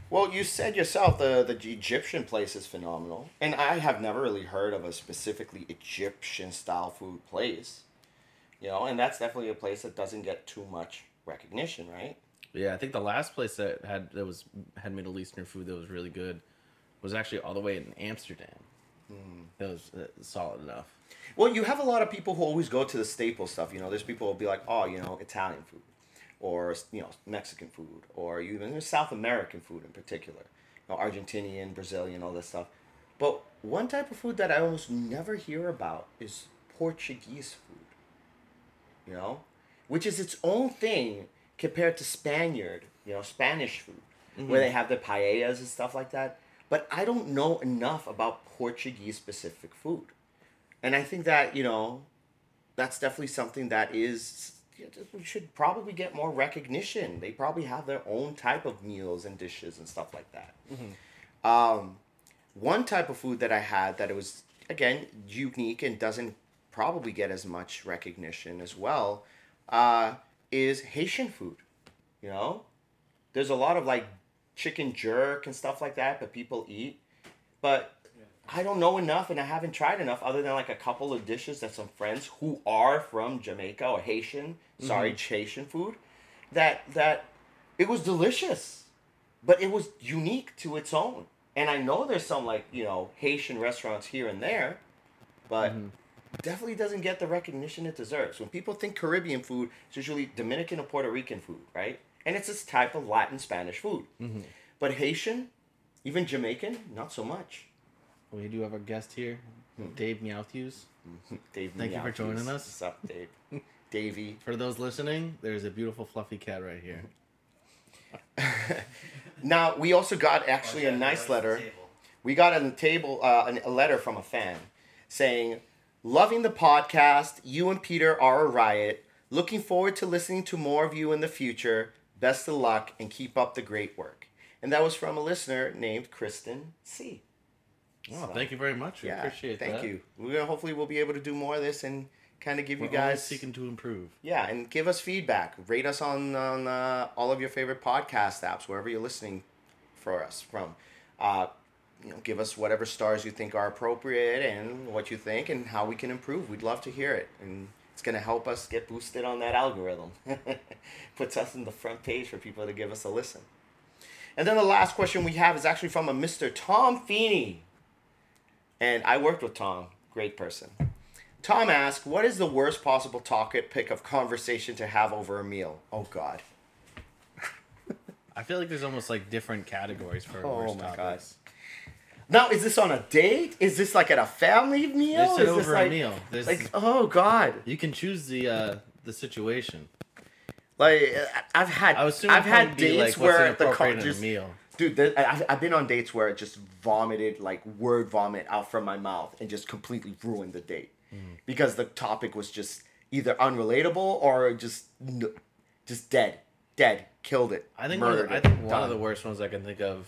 Well, you said yourself the the Egyptian place is phenomenal, and I have never really heard of a specifically Egyptian style food place. You know, and that's definitely a place that doesn't get too much recognition, right? Yeah, I think the last place that had that was had Middle Eastern food that was really good was actually all the way in Amsterdam. That was uh, solid enough. Well, you have a lot of people who always go to the staple stuff. You know, there's people who'll be like, oh, you know, Italian food, or you know, Mexican food, or even South American food in particular, you know, Argentinian, Brazilian, all this stuff. But one type of food that I almost never hear about is Portuguese food. You know, which is its own thing compared to Spaniard, you know, Spanish food, where they have the paellas and stuff like that. But I don't know enough about Portuguese specific food. And I think that, you know, that's definitely something that is we should probably get more recognition. They probably have their own type of meals and dishes and stuff like that. Um, one type of food that I had that it was again unique and doesn't probably get as much recognition as well uh, is Haitian food. You know, there's a lot of like chicken jerk and stuff like that that people eat, but I don't know enough and I haven't tried enough other than like a couple of dishes that some friends who are from Jamaica or Haitian, sorry, Haitian food, that that it was delicious, but it was unique to its own. And I know there's some like you know Haitian restaurants here and there, but definitely doesn't get the recognition it deserves. When people think Caribbean food, it's usually Dominican or Puerto Rican food, right? And it's this type of Latin Spanish food. Mm-hmm. But Haitian, even Jamaican, not so much. We do have a guest here, hmm. Dave Meowthews. Mm-hmm. Dave Thank you for joining us. What's up, Dave? Davey. For those listening, there's a beautiful fluffy cat right here. Now we also got actually a nice letter. We got on the table uh, a letter from a fan saying, "Loving the podcast. You and Peter are a riot. Looking forward to listening to more of you in the future. Best of luck and keep up the great work." And that was from a listener named Kristen C. Oh, So, thank you very much. We Yeah, appreciate thank that. you. We're gonna hopefully we'll be able to do more of this and kind of give We're you guys seeking to improve. Yeah, and give us feedback. Rate us on on uh, all of your favorite podcast apps, wherever you're listening for us from uh, you know give us whatever stars you think are appropriate and what you think and how we can improve. We'd love to hear it. And it's going to help us get boosted on that algorithm. Puts us in the front page for people to give us a listen. And then the last question we have is actually from a mr tom feeney. And i worked with tom. Great person. Tom asked what is the worst possible topic pick of conversation to have over a meal? Oh god. I feel like there's almost like different categories for Oh worst my God. Now, is this on a date? Is this like at a family meal? They is over like, a meal. There's, Like, oh god! you can choose the uh, the situation. Like, uh, I've had, I assuming I've had it'd probably be, dates like, where the inappropriate co- in a just, meal. dude, the, I've, I've been on dates where it just vomited like word vomit out from my mouth and just completely ruined the date Mm. because the topic was just either unrelatable or just, just dead, dead, killed it. I think one of murdered I think one of the worst ones I can think of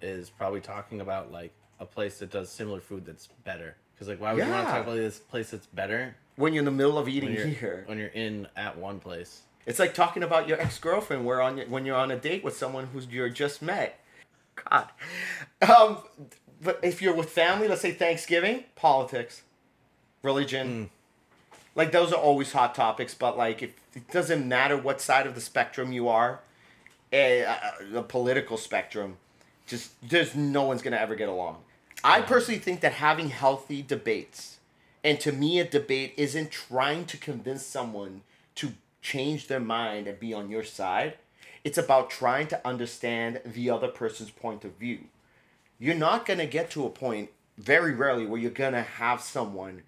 is probably talking about like a place that does similar food that's better. Because like, why would you want to Yeah. talk about this place that's better when you're in the middle of when eating you're here. when you're in at one place? It's like talking about your ex girlfriend where on when you're on a date with someone who's you're just met. God. Um, but if you're with family, let's say Thanksgiving, politics, religion, like those are always hot topics. But like, if it doesn't matter what side of the spectrum you are, eh, uh, the political spectrum, just there's no one's gonna ever get along. I personally think that having healthy debates, and to me, a debate isn't trying to convince someone to change their mind and be on your side. It's about trying to understand the other person's point of view. You're not gonna get to a point very rarely where you're gonna have someone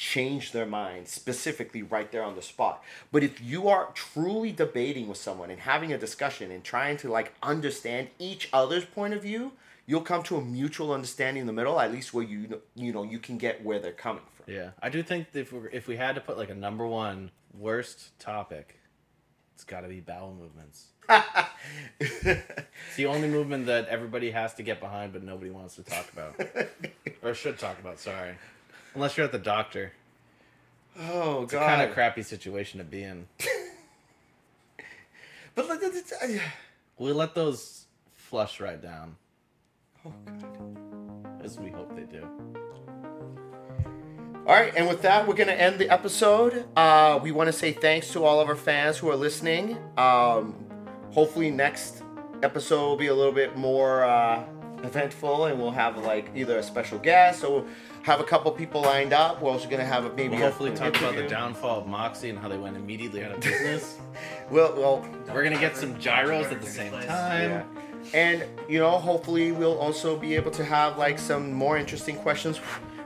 change their mind specifically right there on the spot. But if you are truly debating with someone and having a discussion and trying to like understand each other's point of view, you'll come to a mutual understanding in the middle, at least where you you know you can get where they're coming from. Yeah, I do think if we if we had to put like a number one worst topic, it's got to be bowel movements. It's the only movement that everybody has to get behind, but nobody wants to talk about or should talk about. Sorry, unless you're at the doctor. Oh god. It's god. kind of crappy situation to be in. but it's- We let those flush right down, oh, God. as we hope they do. All right, and with that, we're gonna end the episode. Uh, we want to say thanks to all of our fans who are listening. Um, hopefully, next episode will be a little bit more uh, eventful, and we'll have like either a special guest or have a couple people lined up. We're also gonna have a, maybe We'll hopefully an talk about the downfall of Moxie and how they went immediately out of business. Well, well, We're gonna get some gyros at the same time. yeah. And you know, hopefully, we'll also be able to have like some more interesting questions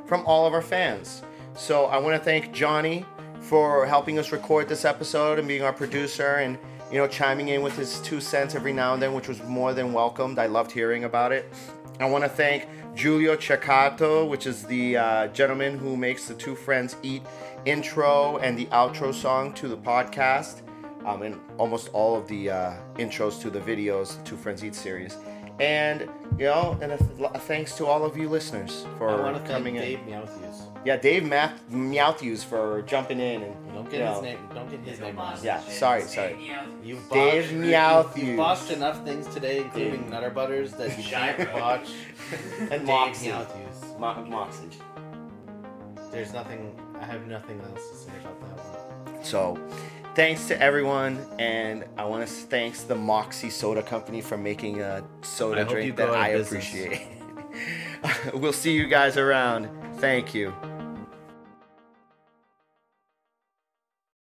from all of our fans. So I want to thank Johnny for helping us record this episode and being our producer and you know chiming in with his two cents every now and then, which was more than welcomed. I loved hearing about it. I want to thank Giulio Ceccato, which is the uh, gentleman who makes the Two Friends Eat intro and the outro song to the podcast um, and almost all of the uh, intros to the videos, Two Friends Eat series. And, you know, and a, th- thanks to all of you listeners for I want to thank coming Dave in. Meowthews. Yeah, Dave Math- Meowthews for jumping in. and Don't you get his know, name. Don't get his name wrong. Yeah, sorry, sorry. You've Dave botched- Meowthews. You botched enough things today, including Dave. Nutter Butters, that you can't botch And Dave Moxie. Meowthews. Mo- Moxie. There's nothing. I have nothing else to say about that one. So, thanks to everyone, and I want to thanks the Moxie Soda Company for making a soda I hope you drink go that out of I business. appreciate. we'll see you guys around. Thank you.